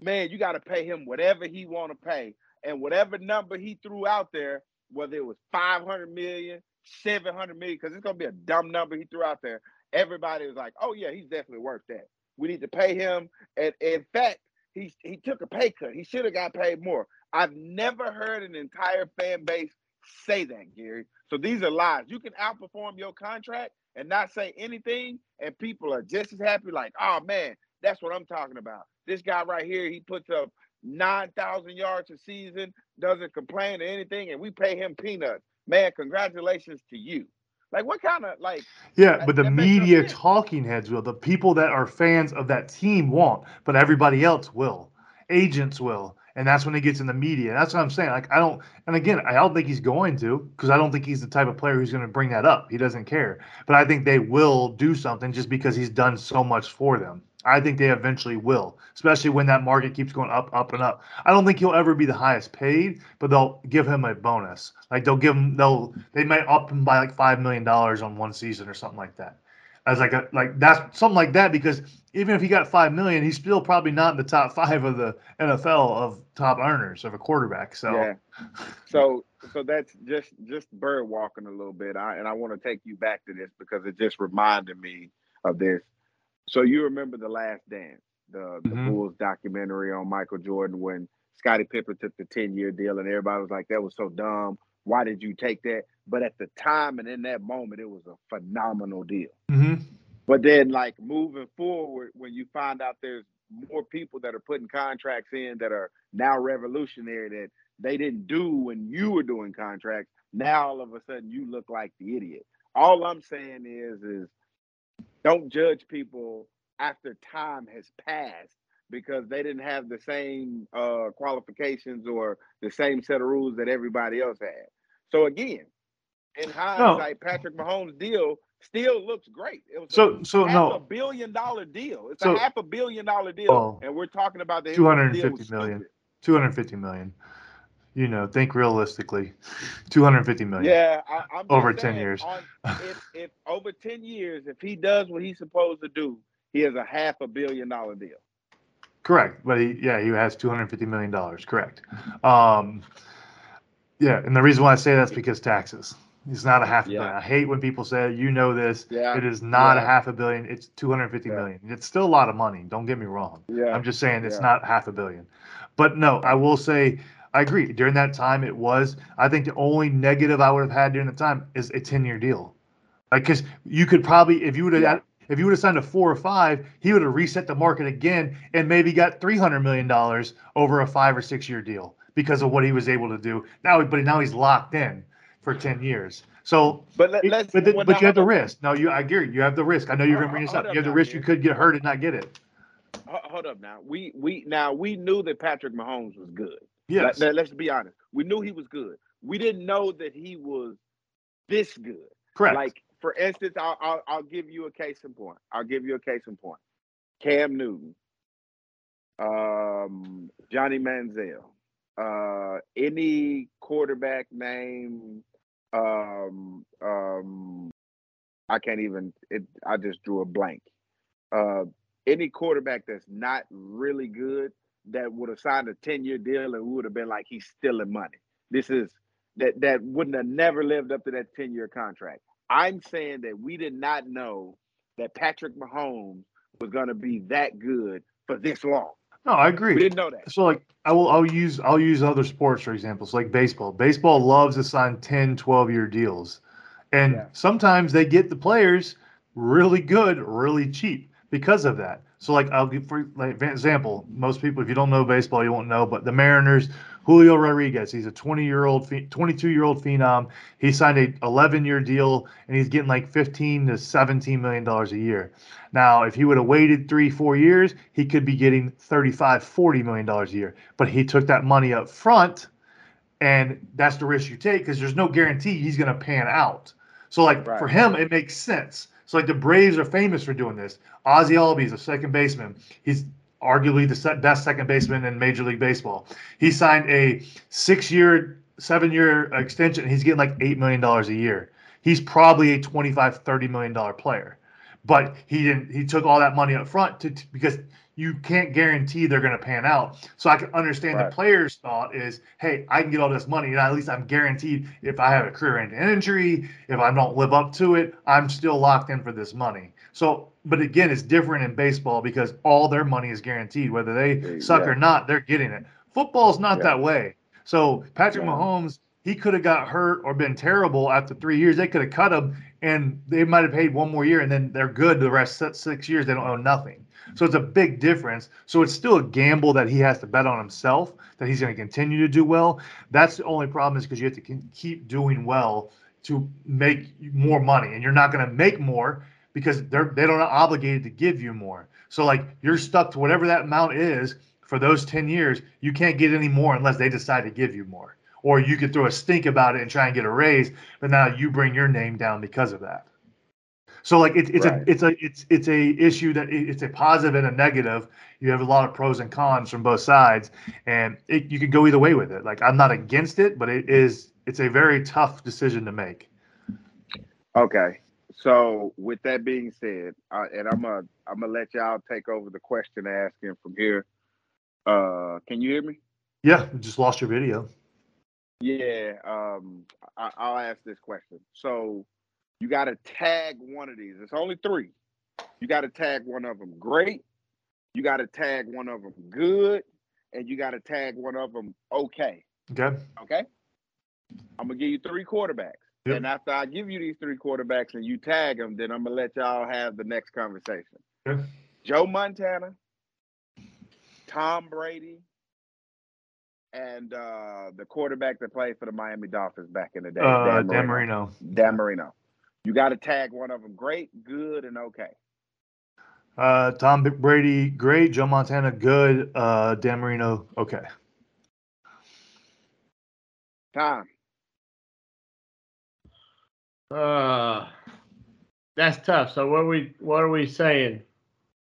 man, you got to pay him whatever he want to pay. And whatever number he threw out there, whether it was 500 million, 700 million, because it's going to be a dumb number he threw out there. Everybody was like, oh, yeah, he's definitely worth that. We need to pay him. And in fact, he, he took a pay cut. He should have got paid more. I've never heard an entire fan base say that, Gary. So these are lies. You can outperform your contract and not say anything, and people are just as happy, like, oh, man, that's what I'm talking about. This guy right here, he puts up 9,000 yards a season, doesn't complain or anything, and we pay him peanuts. Man, congratulations to you. Like, what kind of, like, Yeah, That- but the media talking heads will. The people that are fans of that team won't, but everybody else will. Agents will. And that's when it gets in the media. That's what I'm saying. Like I don't and again, I don't think he's going to because I don't think he's the type of player who's going to bring that up. He doesn't care. But I think they will do something just because he's done so much for them. I think they eventually will, especially when that market keeps going up, up, and up. I don't think he'll ever be the highest paid, but they'll give him a bonus. Like they'll give him, they'll they might up him by like five million dollars on one season or something like that. As like a like that's something like that because even if he got five million, he's still probably not in the top five of the NFL of top earners of a quarterback. So Yeah. So so that's just just bird walking a little bit. I and I want to take you back to this because it just reminded me of this. So you remember the last dance, the, the Mhm. Bulls documentary on Michael Jordan when Scottie Pippen took the 10 year deal and everybody was like, that was so dumb. Why did you take that? But at the time and in that moment, it was a phenomenal deal. mhm. But then, like moving forward, when you find out there's more people that are putting contracts in that are now revolutionary that they didn't do when you were doing contracts, now all of a sudden you look like the idiot. All I'm saying is, is don't judge people after time has passed because they didn't have the same uh, qualifications or the same set of rules that everybody else had. So again, in hindsight, Patrick Mahomes' deal still looks great. It was a So so half a no, billion dollar deal. It's So- a half a billion dollar deal, Well, and we're talking about the 250 million. two hundred fifty million. You know, think realistically, two hundred fifty million. Yeah, I, I'm just Over 10 years. On, if, if over ten years, if he does what he's supposed to do, he has a half a billion dollar deal. Correct, but he yeah he has two hundred fifty million dollars. Correct. Um, yeah, and the reason why I say that's because taxes. It's not a half a Yeah. billion. I hate when people say you know this. Yeah. It is not a half a billion. It's two hundred fifty Yeah. million. It's still a lot of money. Don't get me wrong. Yeah. I'm just saying it's Yeah. not half a billion. But no, I will say I agree. During that time, it was. I think the only negative I would have had during the time is a ten year deal. Like, because you could probably, if you would have, Yeah. if you would have signed a four or five, he would have reset the market again and maybe got three hundred million dollars over a five or six year deal because of what he was able to do. Now, but now he's locked in for ten years. So, But let, let's. but, the- but you have the risk. No, you, I agree. You have the risk. I know you're going to bring this up. You have the risk. You could get hurt and not get it. Hold up now. We we now we knew that Patrick Mahomes was good. Yes. Let, us be honest. We knew he was good. We didn't know that he was this good. Correct. Like for instance, I'll, I'll I'll give you a case in point. I'll give you a case in point. Cam Newton, um, Johnny Manziel, uh, any quarterback name. Um, um, I can't even. It. I just drew a blank. Uh, any quarterback that's not really good that would have signed a 10 year deal and we would have been like he's stealing money. This is that that wouldn't have never lived up to that 10 year contract. I'm saying that we did not know that Patrick Mahomes was going to be that good for this long. no, I agree. We didn't know that. So like I will I'll use I'll use other sports for examples like baseball. Baseball loves to sign 10, 12 year deals. And Yeah. sometimes they get the players really good, really cheap because of that. So like I'll give for like example, most people if you don't know baseball, you won't know, but the Mariners, Julio Rodriguez, he's a 20-year-old 22-year-old phenom. He signed a 11-year deal and he's getting like 15 to 17 million dollars a year. Now, if he would have waited three, four years, he could be getting 35, 40 million dollars a year. But he took that money up front, and that's the risk you take because there's no guarantee he's going to pan out. So, like Right. for him, it makes sense. So, like the Braves are famous for doing this. Ozzie Albies, a second baseman, he's arguably the best second baseman in Major League Baseball. He signed a six-year, seven-year extension. He's getting like eight million dollars a year. He's probably a 25, 30 million dollar player but he didn't he took all that money up front to, to- because you can't guarantee they're going to pan out so i can understand Right. the player's thought is hey i can get all this money and at least i'm guaranteed if i have a career ending injury if i don't live up to it i'm still locked in for this money so but again it's different in baseball because all their money is guaranteed whether they Yeah. suck or not they're getting it football's not Yeah. that way so patrick Yeah. mahomes he could have got hurt or been terrible after three years they could have cut him and they might have paid one more year and then they're good the rest six years they don't own nothing so it's a big difference. So it's still a gamble that he has to bet on himself that he's going to continue to do well. That's the only problem is because you have to keep doing well to make more money and you're not going to make more because they're they don't obligated to give you more. So like you're stuck to whatever that amount is for those 10 years you can't get any more unless they decide to give you more. Or you could throw a stink about it and try and get a raise but now you bring your name down because of that so like it, it's Right. a it's a it's it's a issue that it- it's a positive and a negative you have a lot of pros and cons from both sides and it, you can go either way with it like i'm not against it but it is it's a very tough decision to make Okay. So with that being said, uh, and I'm gonna I'm gonna let y'all take over the question asking from here. Uh, can you hear me? yeah just lost your video Yeah. Um, I, I'll ask this question. So you got to tag one of these. It's only three. You got to tag one of them great. You got to tag one of them good, and you got to tag one of them okay. okay Okay. I'm gonna give you three quarterbacks. Yep. And after I give you these three quarterbacks and you tag them, then I'm gonna let y'all have the next conversation. Okay. Joe Montana, Tom Brady, and uh, the quarterback that played for the Miami Dolphins back in the day, uh Dan, dan Marino. marino Dan Marino. You got to tag one of them great, good, and okay. uh tom brady great joe montana good uh dan marino okay Tom. Uh, that's tough. So what are we what are we saying?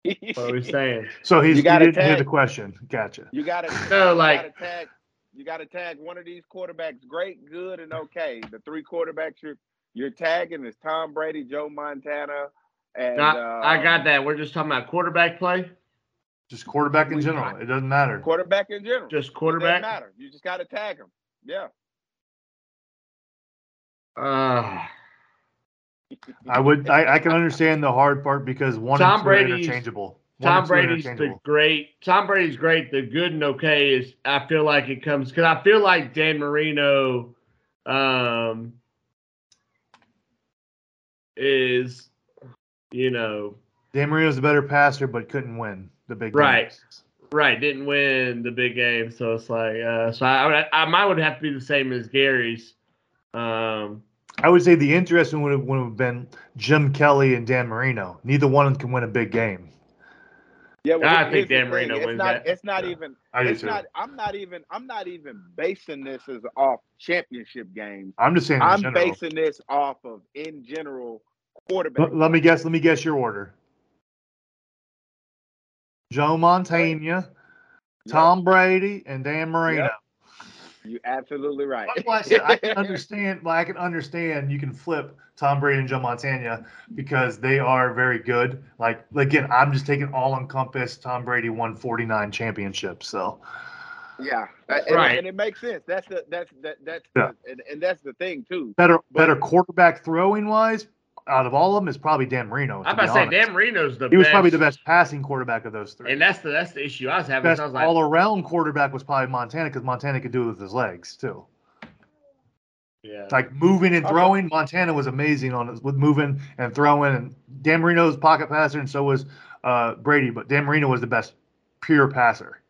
What are we saying? so he's You you gotta didn't hear the question gotcha You got to No, like- you gotta tag. You got to tag one of these quarterbacks, great, good, and okay. The three quarterbacks you're you're tagging is Tom Brady, Joe Montana, And No, I uh, got that. We're just talking about quarterback play. Just quarterback in general. It doesn't matter. quarterback in general. Just It quarterback. doesn't matter. You just got to tag him. Yeah. Uh, I would. I, I can understand the hard part because one Tom and two are interchangeable. One Tom and two are Brady's the great. Tom Brady's great. The good and okay is I feel like it comes because I feel like Dan Marino, um, is, you know, Dan Marino's the better passer, but couldn't win the big Right. games. right didn't win the big game, so it's like uh, so I would I mine would have to be the same as Gary's. Um, I would say the interesting would have, would have been Jim Kelly and Dan Marino. Neither one of them can win a big game. Yeah. Well, I think Dan thing. Marino it's wins not, that. It's not Yeah. even. It's not. I'm not even. I'm not even basing this as off championship games. I'm just saying. In I'm general. basing this off of in general quarterback. Let, let me guess. Let me guess your order. Joe Montana. Tom Brady, and Dan Marino. Yep. You're absolutely right. That's why I said I can understand. Well, I can understand. You can flip Tom Brady and Joe Montana because they are very good. Like again, I'm just taking all encompass. Tom Brady won 49 championships, so Yeah, and, and- Right. and it makes sense. That's the that's that that's Yeah. the, and, and that's the thing too. better But- better quarterback throwing wise. Out of all of them, is probably Dan Marino. I'm about to say honest. Dan Marino's the best. He was probably the best passing quarterback of those three. and that's the that's the issue I was having. best so I was like, all around quarterback was probably Montana because Montana could do it with his legs too. yeah, Like moving and throwing, Montana was amazing on it with moving and throwing. And Dan Marino's pocket passer, and so was uh, Brady. But Dan Marino was the best pure passer.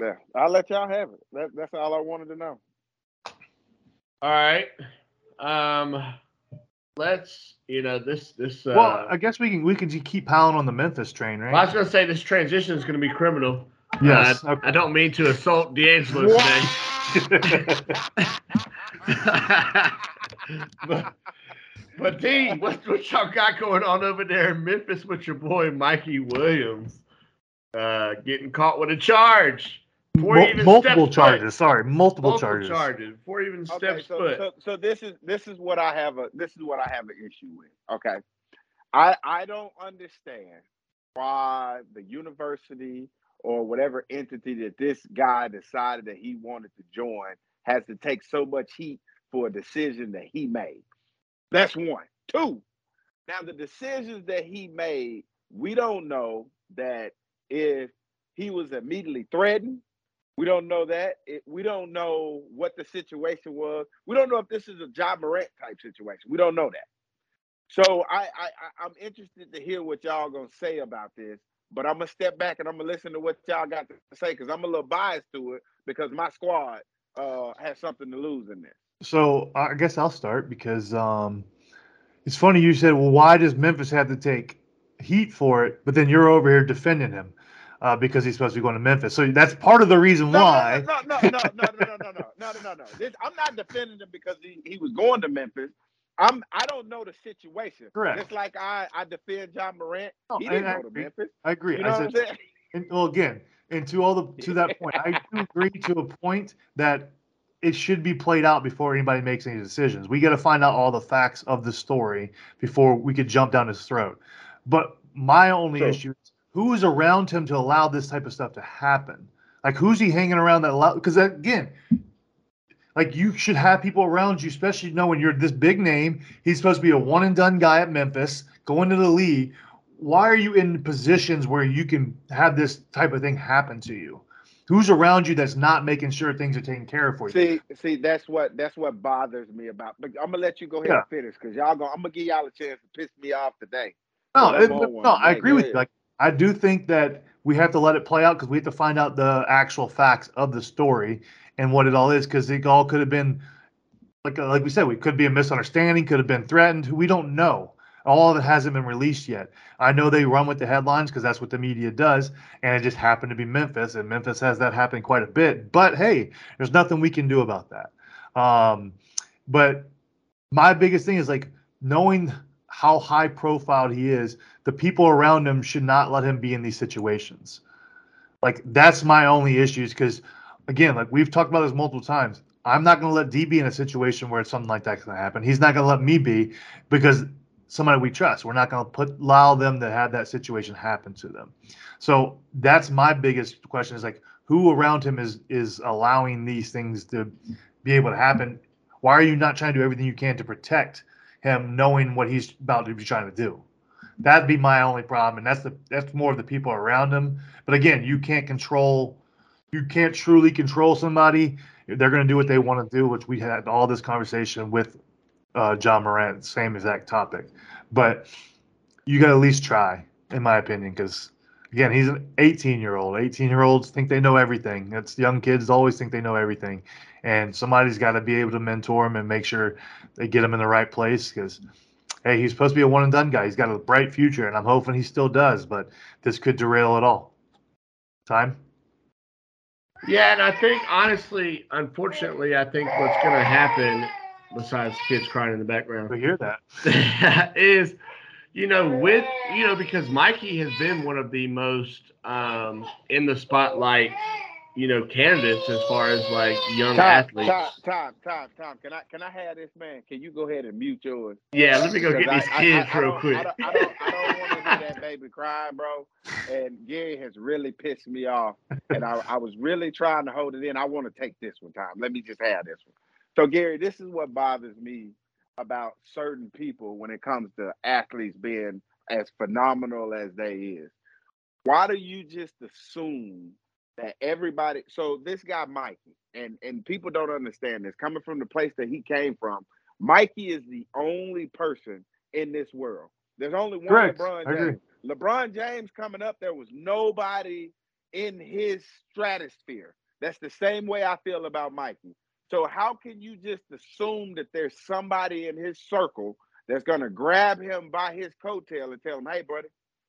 Yeah, I'll let y'all have it. That, that's all I wanted to know. all right. Um, let's you know this this. Uh, well, I guess we can we can just keep piling on the Memphis train, well, I was gonna say this transition is gonna be criminal. yes. Uh, I don't mean to assault D'Angelo today. but, but D, what, what y'all got going on over there in Memphis with your boy Mikey Williams? Uh, getting caught with a charge. Before Mul- even multiple steps charges. Foot. Sorry, multiple, Multiple charges. charges. Before he even Okay, steps so, foot. so so this is this is what I have a this is what I have an issue with. Okay, I I don't understand why the university or whatever entity that this guy decided that he wanted to join has to take so much heat for a decision that he made. That's one. Two. Now the decisions that he made, we don't know that if he was immediately threatened we don't know that. It, we don't know what the situation was. We don't know if this is a Ja Morant type situation. We don't know that. So I, I, I I'm interested to hear what y'all gonna say about this. But I'm gonna step back and I'm gonna listen to what y'all got to say because I'm a little biased to it because my squad uh has something to lose in this. So I guess I'll start because um, it's funny you said, well, why does Memphis have to take heat for it? But then you're over here defending him uh, because he's supposed to be going to Memphis. So that's part of the reason No, why. No, no, no, no, no, no, no, no, no, no, no, no. This, I'm not defending him because he, he was going to Memphis. I'm I don't know the situation. Correct. Just like I, I defend Ja Morant. No, he didn't I go to agree. Memphis. I agree. You know I what I'm saying? and, well, again, and to all the to that point, I do agree to a point that it should be played out before anybody makes any decisions. We got to find out all the facts of the story before we could jump down his throat. But my only True. issue is who is around him to allow this type of stuff to happen. Like who's he hanging around that allow? Because again, like you should have people around you, especially you know when you're this big name. He's supposed to be a one and done guy at Memphis, going to the league. Why are you in positions where you can have this type of thing happen to you? Who's around you that's not making sure things are taken care of for you? See, see, that's what that's what bothers me about. But I'm gonna let you go ahead Yeah. and finish because y'all going I'm gonna give y'all a chance to piss me off today. No, it- no, I agree with you. Like, I do think that we have to let it play out because we have to find out the actual facts of the story and what it all is. Because it all could have been, like, uh, like we said, we could be a misunderstanding, could have been threatened. We don't know. All of it hasn't been released yet. I know they run with the headlines because that's what the media does, and it just happened to be Memphis, and Memphis has that happen quite a bit. But hey, there's nothing we can do about that. Um, but my biggest thing is like knowing how high profile he is, the people around him should not let him be in these situations. Like that's my only issues because again, like we've talked about this multiple times. I'm not going to let D be in a situation where something like that's going to happen. He's not going to let me be because somebody we trust. We're not going to put allow them to have that situation happen to them. So that's my biggest question: is like who around him is is allowing these things to be able to happen? Why are you not trying to do everything you can to protect him, knowing what he's about to be trying to do? That'd be my only problem, and that's the that's more of the people around him. But again, you can't control, you can't truly control somebody. They're going to do what they want to do, which we had all this conversation with uh, Ja Morant, same exact topic. But you got to at least try, in my opinion, because again, he's an 18 year old. 18 year olds think they know everything. That's young kids always think they know everything, and somebody's got to be able to mentor him and make sure they get him in the right place because. Hey, he's supposed to be a one and done guy. He's got a bright future, and I'm hoping he still does. But this could derail it all. Time. Yeah, and I think honestly, unfortunately, I think what's going to happen besides kids crying in the background. We hear that. is, you know, with you know, because Mikey has been one of the most um, in the spotlight, you know, candidates as far as like young Tom, athletes. Tom, Tom, Tom, Tom, can I can I have this man? Can you go ahead and mute yours? Yeah, let me go get these I- I- kids I, I real quick. I don't, I don't, don't want to hear that baby crying, bro. And Gary has really pissed me off. And I, I was really trying to hold it in. I want to take this one time. Let me just have this one. So, Gary, this is what bothers me about certain people when it comes to athletes being as phenomenal as they is. Why do you just assume that everybody so this guy Mikey, and and people don't understand this, coming from the place that he came from, Mikey is the only person in this world. There's only one Correct. LeBron James. LeBron James coming up, there was nobody in his stratosphere. That's the same way I feel about Mikey. So how can you just assume that there's somebody in his circle that's gonna grab him by his coattail and tell him, "Hey, buddy,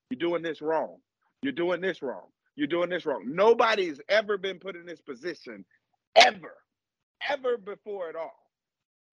you're doing this wrong. You're doing this wrong. You're doing this wrong." Nobody's ever been put in this position, ever, ever before at all.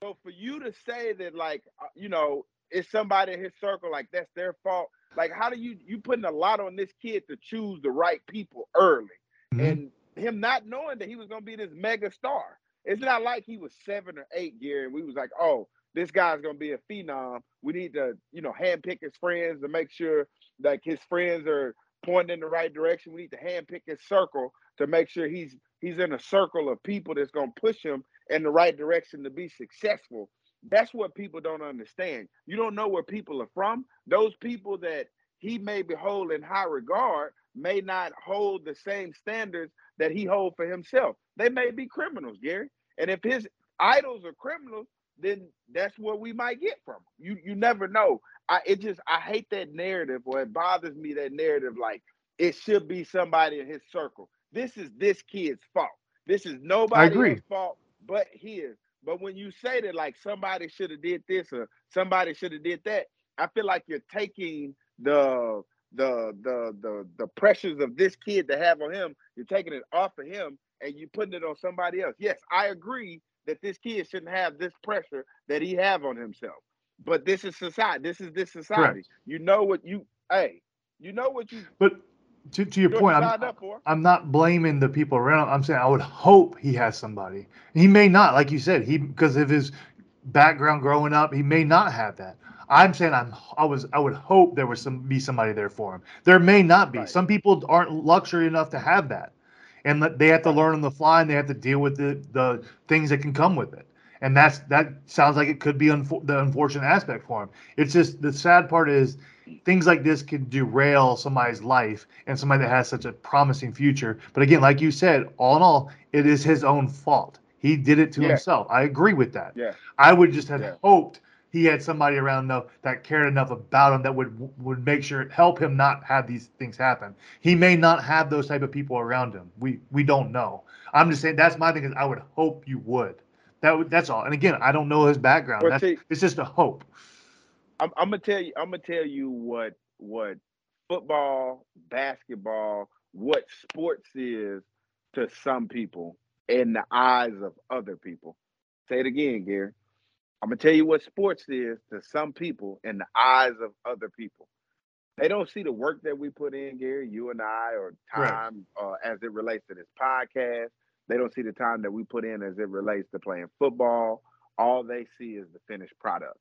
So for you to say that, like, uh, you know, it's somebody in his circle, like that's their fault. Like, how do you you putting a lot on this kid to choose the right people early, Mhm. and him not knowing that he was gonna be this mega star? It's not like he was seven or eight, Gary, and we was like, oh, this guy's gonna be a phenom. We need to, you know, handpick his friends to make sure like his friends are pointing in the right direction. We need to handpick his circle to make sure he's he's in a circle of people that's gonna push him in the right direction to be successful. That's what people don't understand. You don't know where people are from. Those people that he may be hold in high regard may not hold the same standards that he hold for himself. They may be criminals, Gary. And if his idols are criminals, then that's what we might get from him. You you never know. I it just I hate that narrative or it bothers me that narrative like it should be somebody in his circle. This is this kid's fault. This is nobody's fault but his. But when you say that like somebody should have did this or somebody should have did that, I feel like you're taking the the the the the pressures of this kid to have on him, you're taking it off of him and you're putting it on somebody else. Yes, I agree that this kid shouldn't have this pressure that he have on himself. But this is society. This is this society. You know what you hey, you know what you But to, to your point, I'm. I'm not blaming the people around. I'm saying I would hope he has somebody. He may not, like you said, he because of his background growing up, he may not have that. I'm saying I'm I was I would hope there was some be somebody there for him. There may not be. Right. Some people aren't luxury enough to have that, and they have to learn on the fly and they have to deal with the the things that can come with it. And that's that sounds like it could be the unfortunate aspect for him. It's just the sad part is things like this can derail somebody's life and somebody that has such a promising future. But again, like you said, all in all, it is his own fault. He did it to Yeah. himself. I agree with that. Yeah. I would just have Yeah. hoped he had somebody around enough that cared enough about him that would would make sure help him not have these things happen. He may not have those type of people around him. We we don't know. I'm just saying that's my thing is I would hope you would. That would, that's all. And again, I don't know his background. Well, That's, see- it's just a hope. I'm, I'm gonna tell you. I'm gonna tell you what what football, basketball, what sports is to some people in the eyes of other people. Say it again, Gary. I'm gonna tell you what sports is to some people in the eyes of other people. They don't see the work that we put in, Gary, you and I, or Right. time uh, as it relates to this podcast. They don't see the time that we put in as it relates to playing football. All they see is the finished product.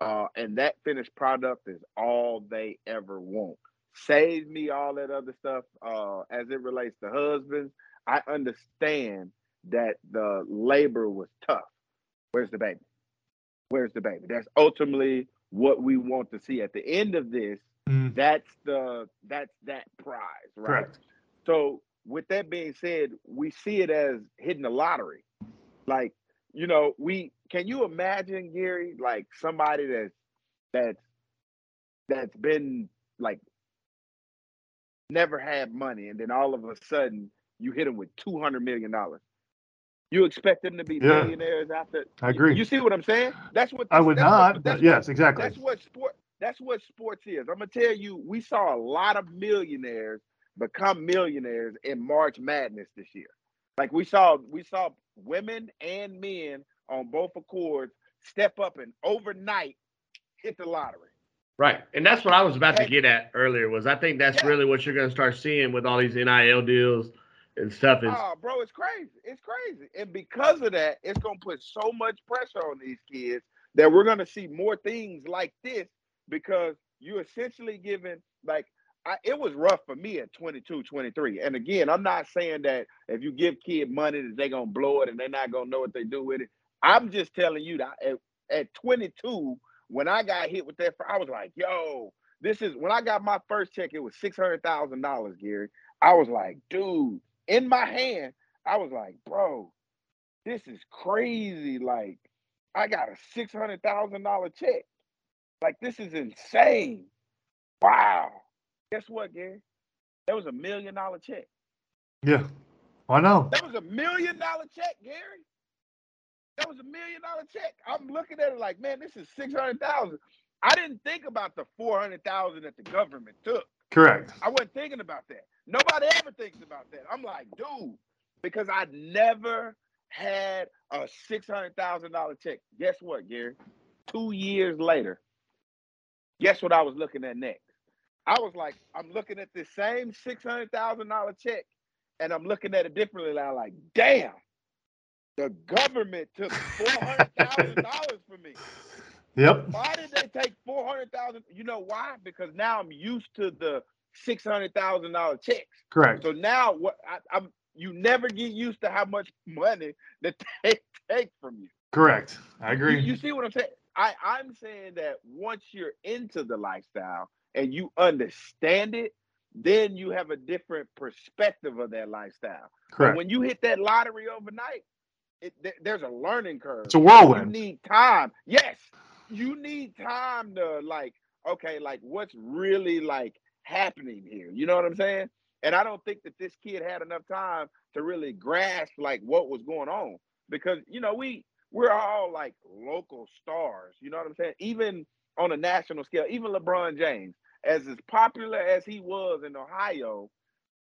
Uh, and that finished product is all they ever want. Save me all that other stuff uh, as it relates to husbands. I understand that the labor was tough. Where's the baby? Where's the baby? That's ultimately what we want to see at the end of this. Mm, That's the that's that prize, right? correct. So with that being said, we see it as hitting the lottery. Like, you know, we can you imagine, Gary, like somebody that's that's that's been like never had money and then all of a sudden you hit them with two hundred million dollars. You expect them to be Yeah. millionaires after I agree. you see what I'm saying? That's what I would that's what- not, but what- yes, exactly. that's what sport. That's what sports is. I'm gonna tell you, we saw a lot of millionaires become millionaires in March Madness this year. Like we saw, we saw women and men on both accords step up and overnight hit the lottery. Right. And that's what I was about to get at earlier was I think that's Yeah. really what you're going to start seeing with all these NIL deals and stuff is Oh, bro, it's crazy. It's crazy. And because of that, it's gonna put so much pressure on these kids that we're gonna see more things like this because you're essentially giving like I, it was rough for me at 22, 23. And again, I'm not saying that if you give kid money that they're gonna blow it and they're not gonna know what they do with it. I'm just telling you that at, at 22, when I got hit with that, I was like, yo, this is when I got my first check, it was six hundred thousand dollars, Gary. I was like, dude, in my hand, I was like, bro, this is crazy. Like, I got a six hundred thousand dollar check. Like, this is insane. Wow. Guess what, Gary? That was a million dollar check. Yeah, I know. That was a million dollar check, Gary. That was a million dollar check. I'm looking at it like, man, this is six hundred thousand. I didn't think about the four hundred thousand that the government took. Correct. I wasn't thinking about that. Nobody ever thinks about that. I'm like, dude, because I never had a six hundred thousand dollar check. Guess what, Gary? Two years later, guess what I was looking at next? I was like, I'm looking at this same six hundred thousand dollar check, and I'm looking at it differently. I'm like, damn, the government took four hundred thousand dollars from me. Yep. Why did they take four hundred thousand? You know why? Because now I'm used to the six hundred thousand dollar checks. Correct. So now what? I, I'm you never get used to how much money that they take from you. Correct. I agree. you see what I'm saying? I I'm saying that once you're into the lifestyle and you understand it, then you have a different perspective of that lifestyle. But Correct. when you hit that lottery overnight, it, there- there's a learning curve. It's a whirlwind. You need time. Yes, you need time to like. Okay, like what's really like happening here? You know what I'm saying? And I don't think that this kid had enough time to really grasp like what was going on because you know we we're all like local stars. You know what I'm saying? Even on a national scale, even LeBron James, as as popular as he was in Ohio,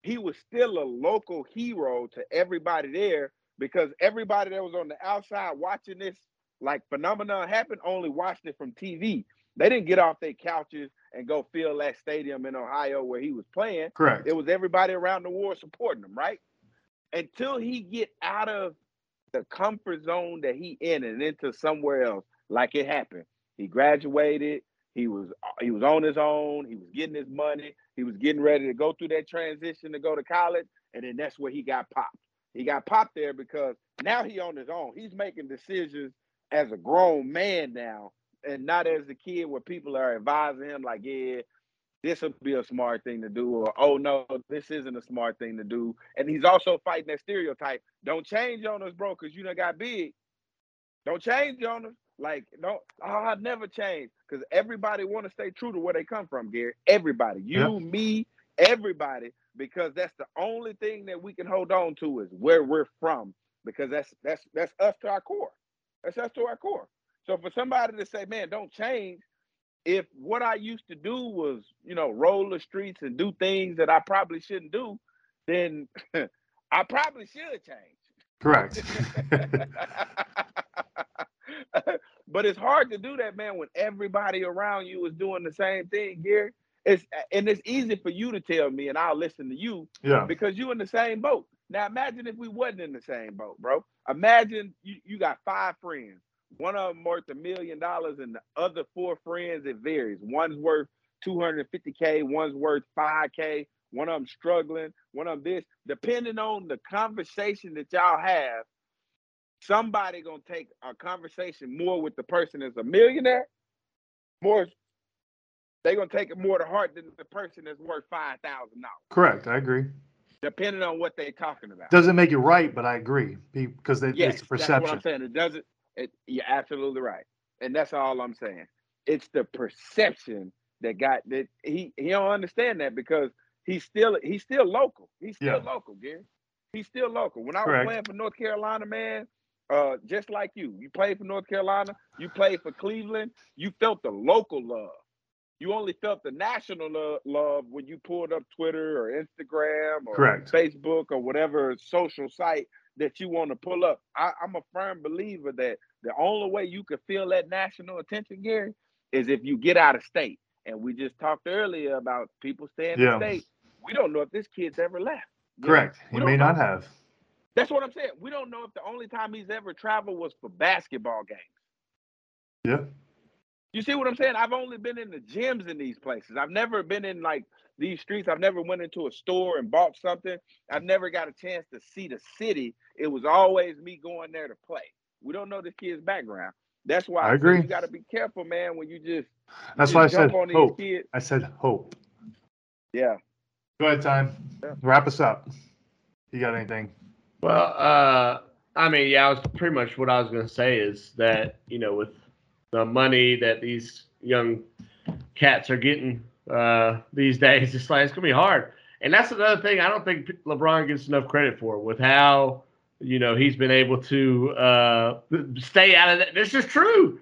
he was still a local hero to everybody there because everybody that was on the outside watching this like phenomenon happened, only watched it from TV. They didn't get off their couches and go fill that stadium in Ohio where he was playing. Correct. It was everybody around the world supporting him, right? Until he get out of the comfort zone that he in and into somewhere else, like it happened. He graduated. He was he was on his own. He was getting his money. He was getting ready to go through that transition to go to college, and then that's where he got popped. He got popped there because now he on his own. He's making decisions as a grown man now, and not as a kid where people are advising him like, yeah, this would be a smart thing to do, or oh no, this isn't a smart thing to do. And he's also fighting that stereotype. Don't change on us, bro, because you done got big. Don't change on us. Like, no, oh, I'd never change. Because everybody want to stay true to where they come from, Gary. Everybody. You, me, everybody. Because that's the only thing that we can hold on to is where we're from. Because that's that's that's us to our core. That's us to our core. So for somebody to say, man, don't change, if what I used to do was, you know, roll the streets and do things that I probably shouldn't do, then I probably should change. Correct. but it's hard to do that, man, when everybody around you is doing the same thing, Gary. It's and it's easy for you to tell me, and I'll listen to you yeah. because you're in the same boat. Now imagine if we wasn't in the same boat, bro. Imagine you, you got five friends. one of them worth a million dollars, and the other four friends it varies. One's worth 250k, one's worth 5k, one of them struggling, one of them this. Depending on the conversation that y'all have, somebody gonna take a conversation more with the person that's a millionaire, more they're gonna take it more to heart than the person that's worth five thousand dollars. Correct. I agree. Depending on what they're talking about. Doesn't make it right, but I agree because they, yes, it's a perception. That's what I'm saying. It doesn't. It, you're absolutely right, and that's all I'm saying. It's the perception that got that he he don't understand that because he's still he's still local. He's still Yeah. local, Gary. He's still local. When I Correct. was playing for North Carolina, man, uh, just like you, you played for North Carolina, you played for Cleveland, you felt the local love. You only felt the national lo- love when you pulled up Twitter or Instagram or Correct. Facebook or whatever social site that you want to pull up. I, I'm a firm believer that the only way you can feel that national attention, Gary, is if you get out of state. And we just talked earlier about people staying Yeah. in state. We don't know if this kid's ever left. You know, Correct. we He may not have. That's what I'm saying. We don't know if the only time he's ever traveled was for basketball games. Yeah. You see what I'm saying? I've only been in the gyms in these places. I've never been in like these streets. I've never went into a store and bought something. I've never got a chance to see the city. It was always me going there to play. We don't know this kid's background. That's why I say agree. you got to be careful, man, when you just That's just why I said on these hope. kids. I said hope. Yeah. Go ahead, time. Yeah. Wrap us up. You got anything? Well, uh, I mean, yeah, I was pretty much what I was going to say is that you know with the money that these young cats are getting uh, these days, it's like it's going to be hard. And that's another thing I don't think LeBron gets enough credit for with how you know he's been able to uh, stay out of that. This is true.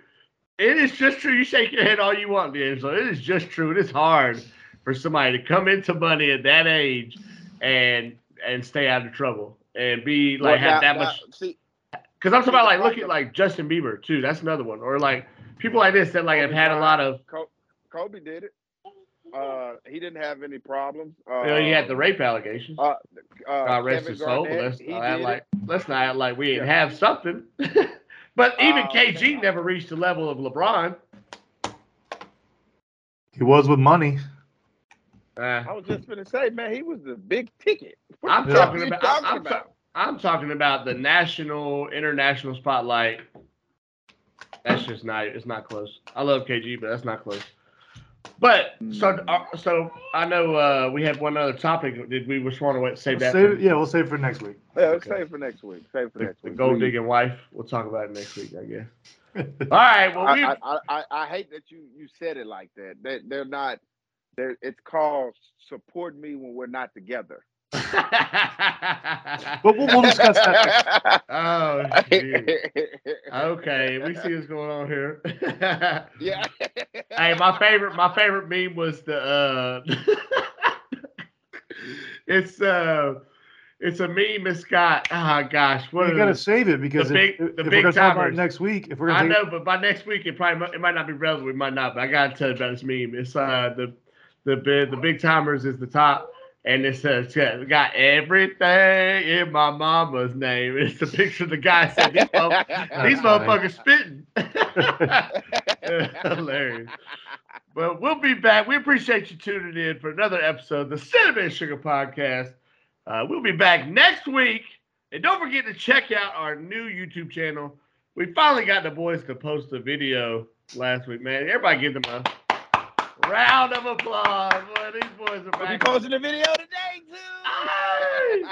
It is just true. You shake your head all you want, DeAngelo. It is just true. It is hard for somebody to come into money at that age and and stay out of trouble and be like Well, have now- that now, much. See, Because I'm talking about like look at like Justin Bieber too. That's another one. Or like people like this that like have had a lot of. Kobe did it. Uh, he didn't have any problems. Uh, You know, he had the rape allegations. Uh, uh, God rest Kevin his soul. But Garnett, let's not act like it. let's not act like we didn't Yeah. have something. but even Uh, KG never reached the level of LeBron. He was with money. Uh, I was just gonna say, man, he was the big ticket. What I'm talking about. talking I'm, I'm, I'm talking about the national, international spotlight. That's just not. It's not close. I love KG, but that's not close. But so Mm. uh, so I know uh, we had one other topic. Did we just want to wait, save that? Save for yeah, we'll save for next week. Yeah, we'll Okay. save for next week. Save for the, next the gold please. digging wife? We'll talk about it next week, I guess. All right. Well, we. I, I, I, I hate that you you said it like that. That they're not. They're, it's called support me when we're not together. But we'll, we'll discuss that. oh, geez. okay. We see what's going on here. yeah. hey, my favorite, my favorite meme was the. uh It's uh, it's a meme. It's got. Oh gosh, what You is got to it? save it because The big- if, if the we're going to talk about it timers. next week, if we're I going to know, but by next week it probably it might not be relevant. We might not, but I gotta tell you about this meme. It's uh the the big the big timers is the top, and it says it's got- everything in my mama's name. It's the picture of the guy said these, these motherfuckers spitting. Hilarious. But we'll be back. We appreciate you tuning in for another episode of the Cinnamon Sugar Podcast. Uh, we'll be back next week. And don't forget to check out our new YouTube channel. We finally got the boys to post a video last week, man. Everybody give them a round of applause. Boy, these boys are We'll be posting a video today Hey! too.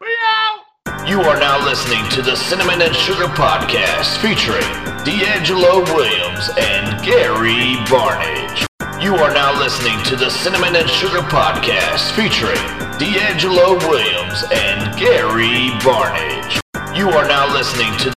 We out! You are now listening to the Cinnamon and Sugar Podcast featuring DeAngelo Williams and Gary Barnidge. You are now listening to the Cinnamon and Sugar Podcast featuring DeAngelo Williams and Gary Barnidge. You are now listening to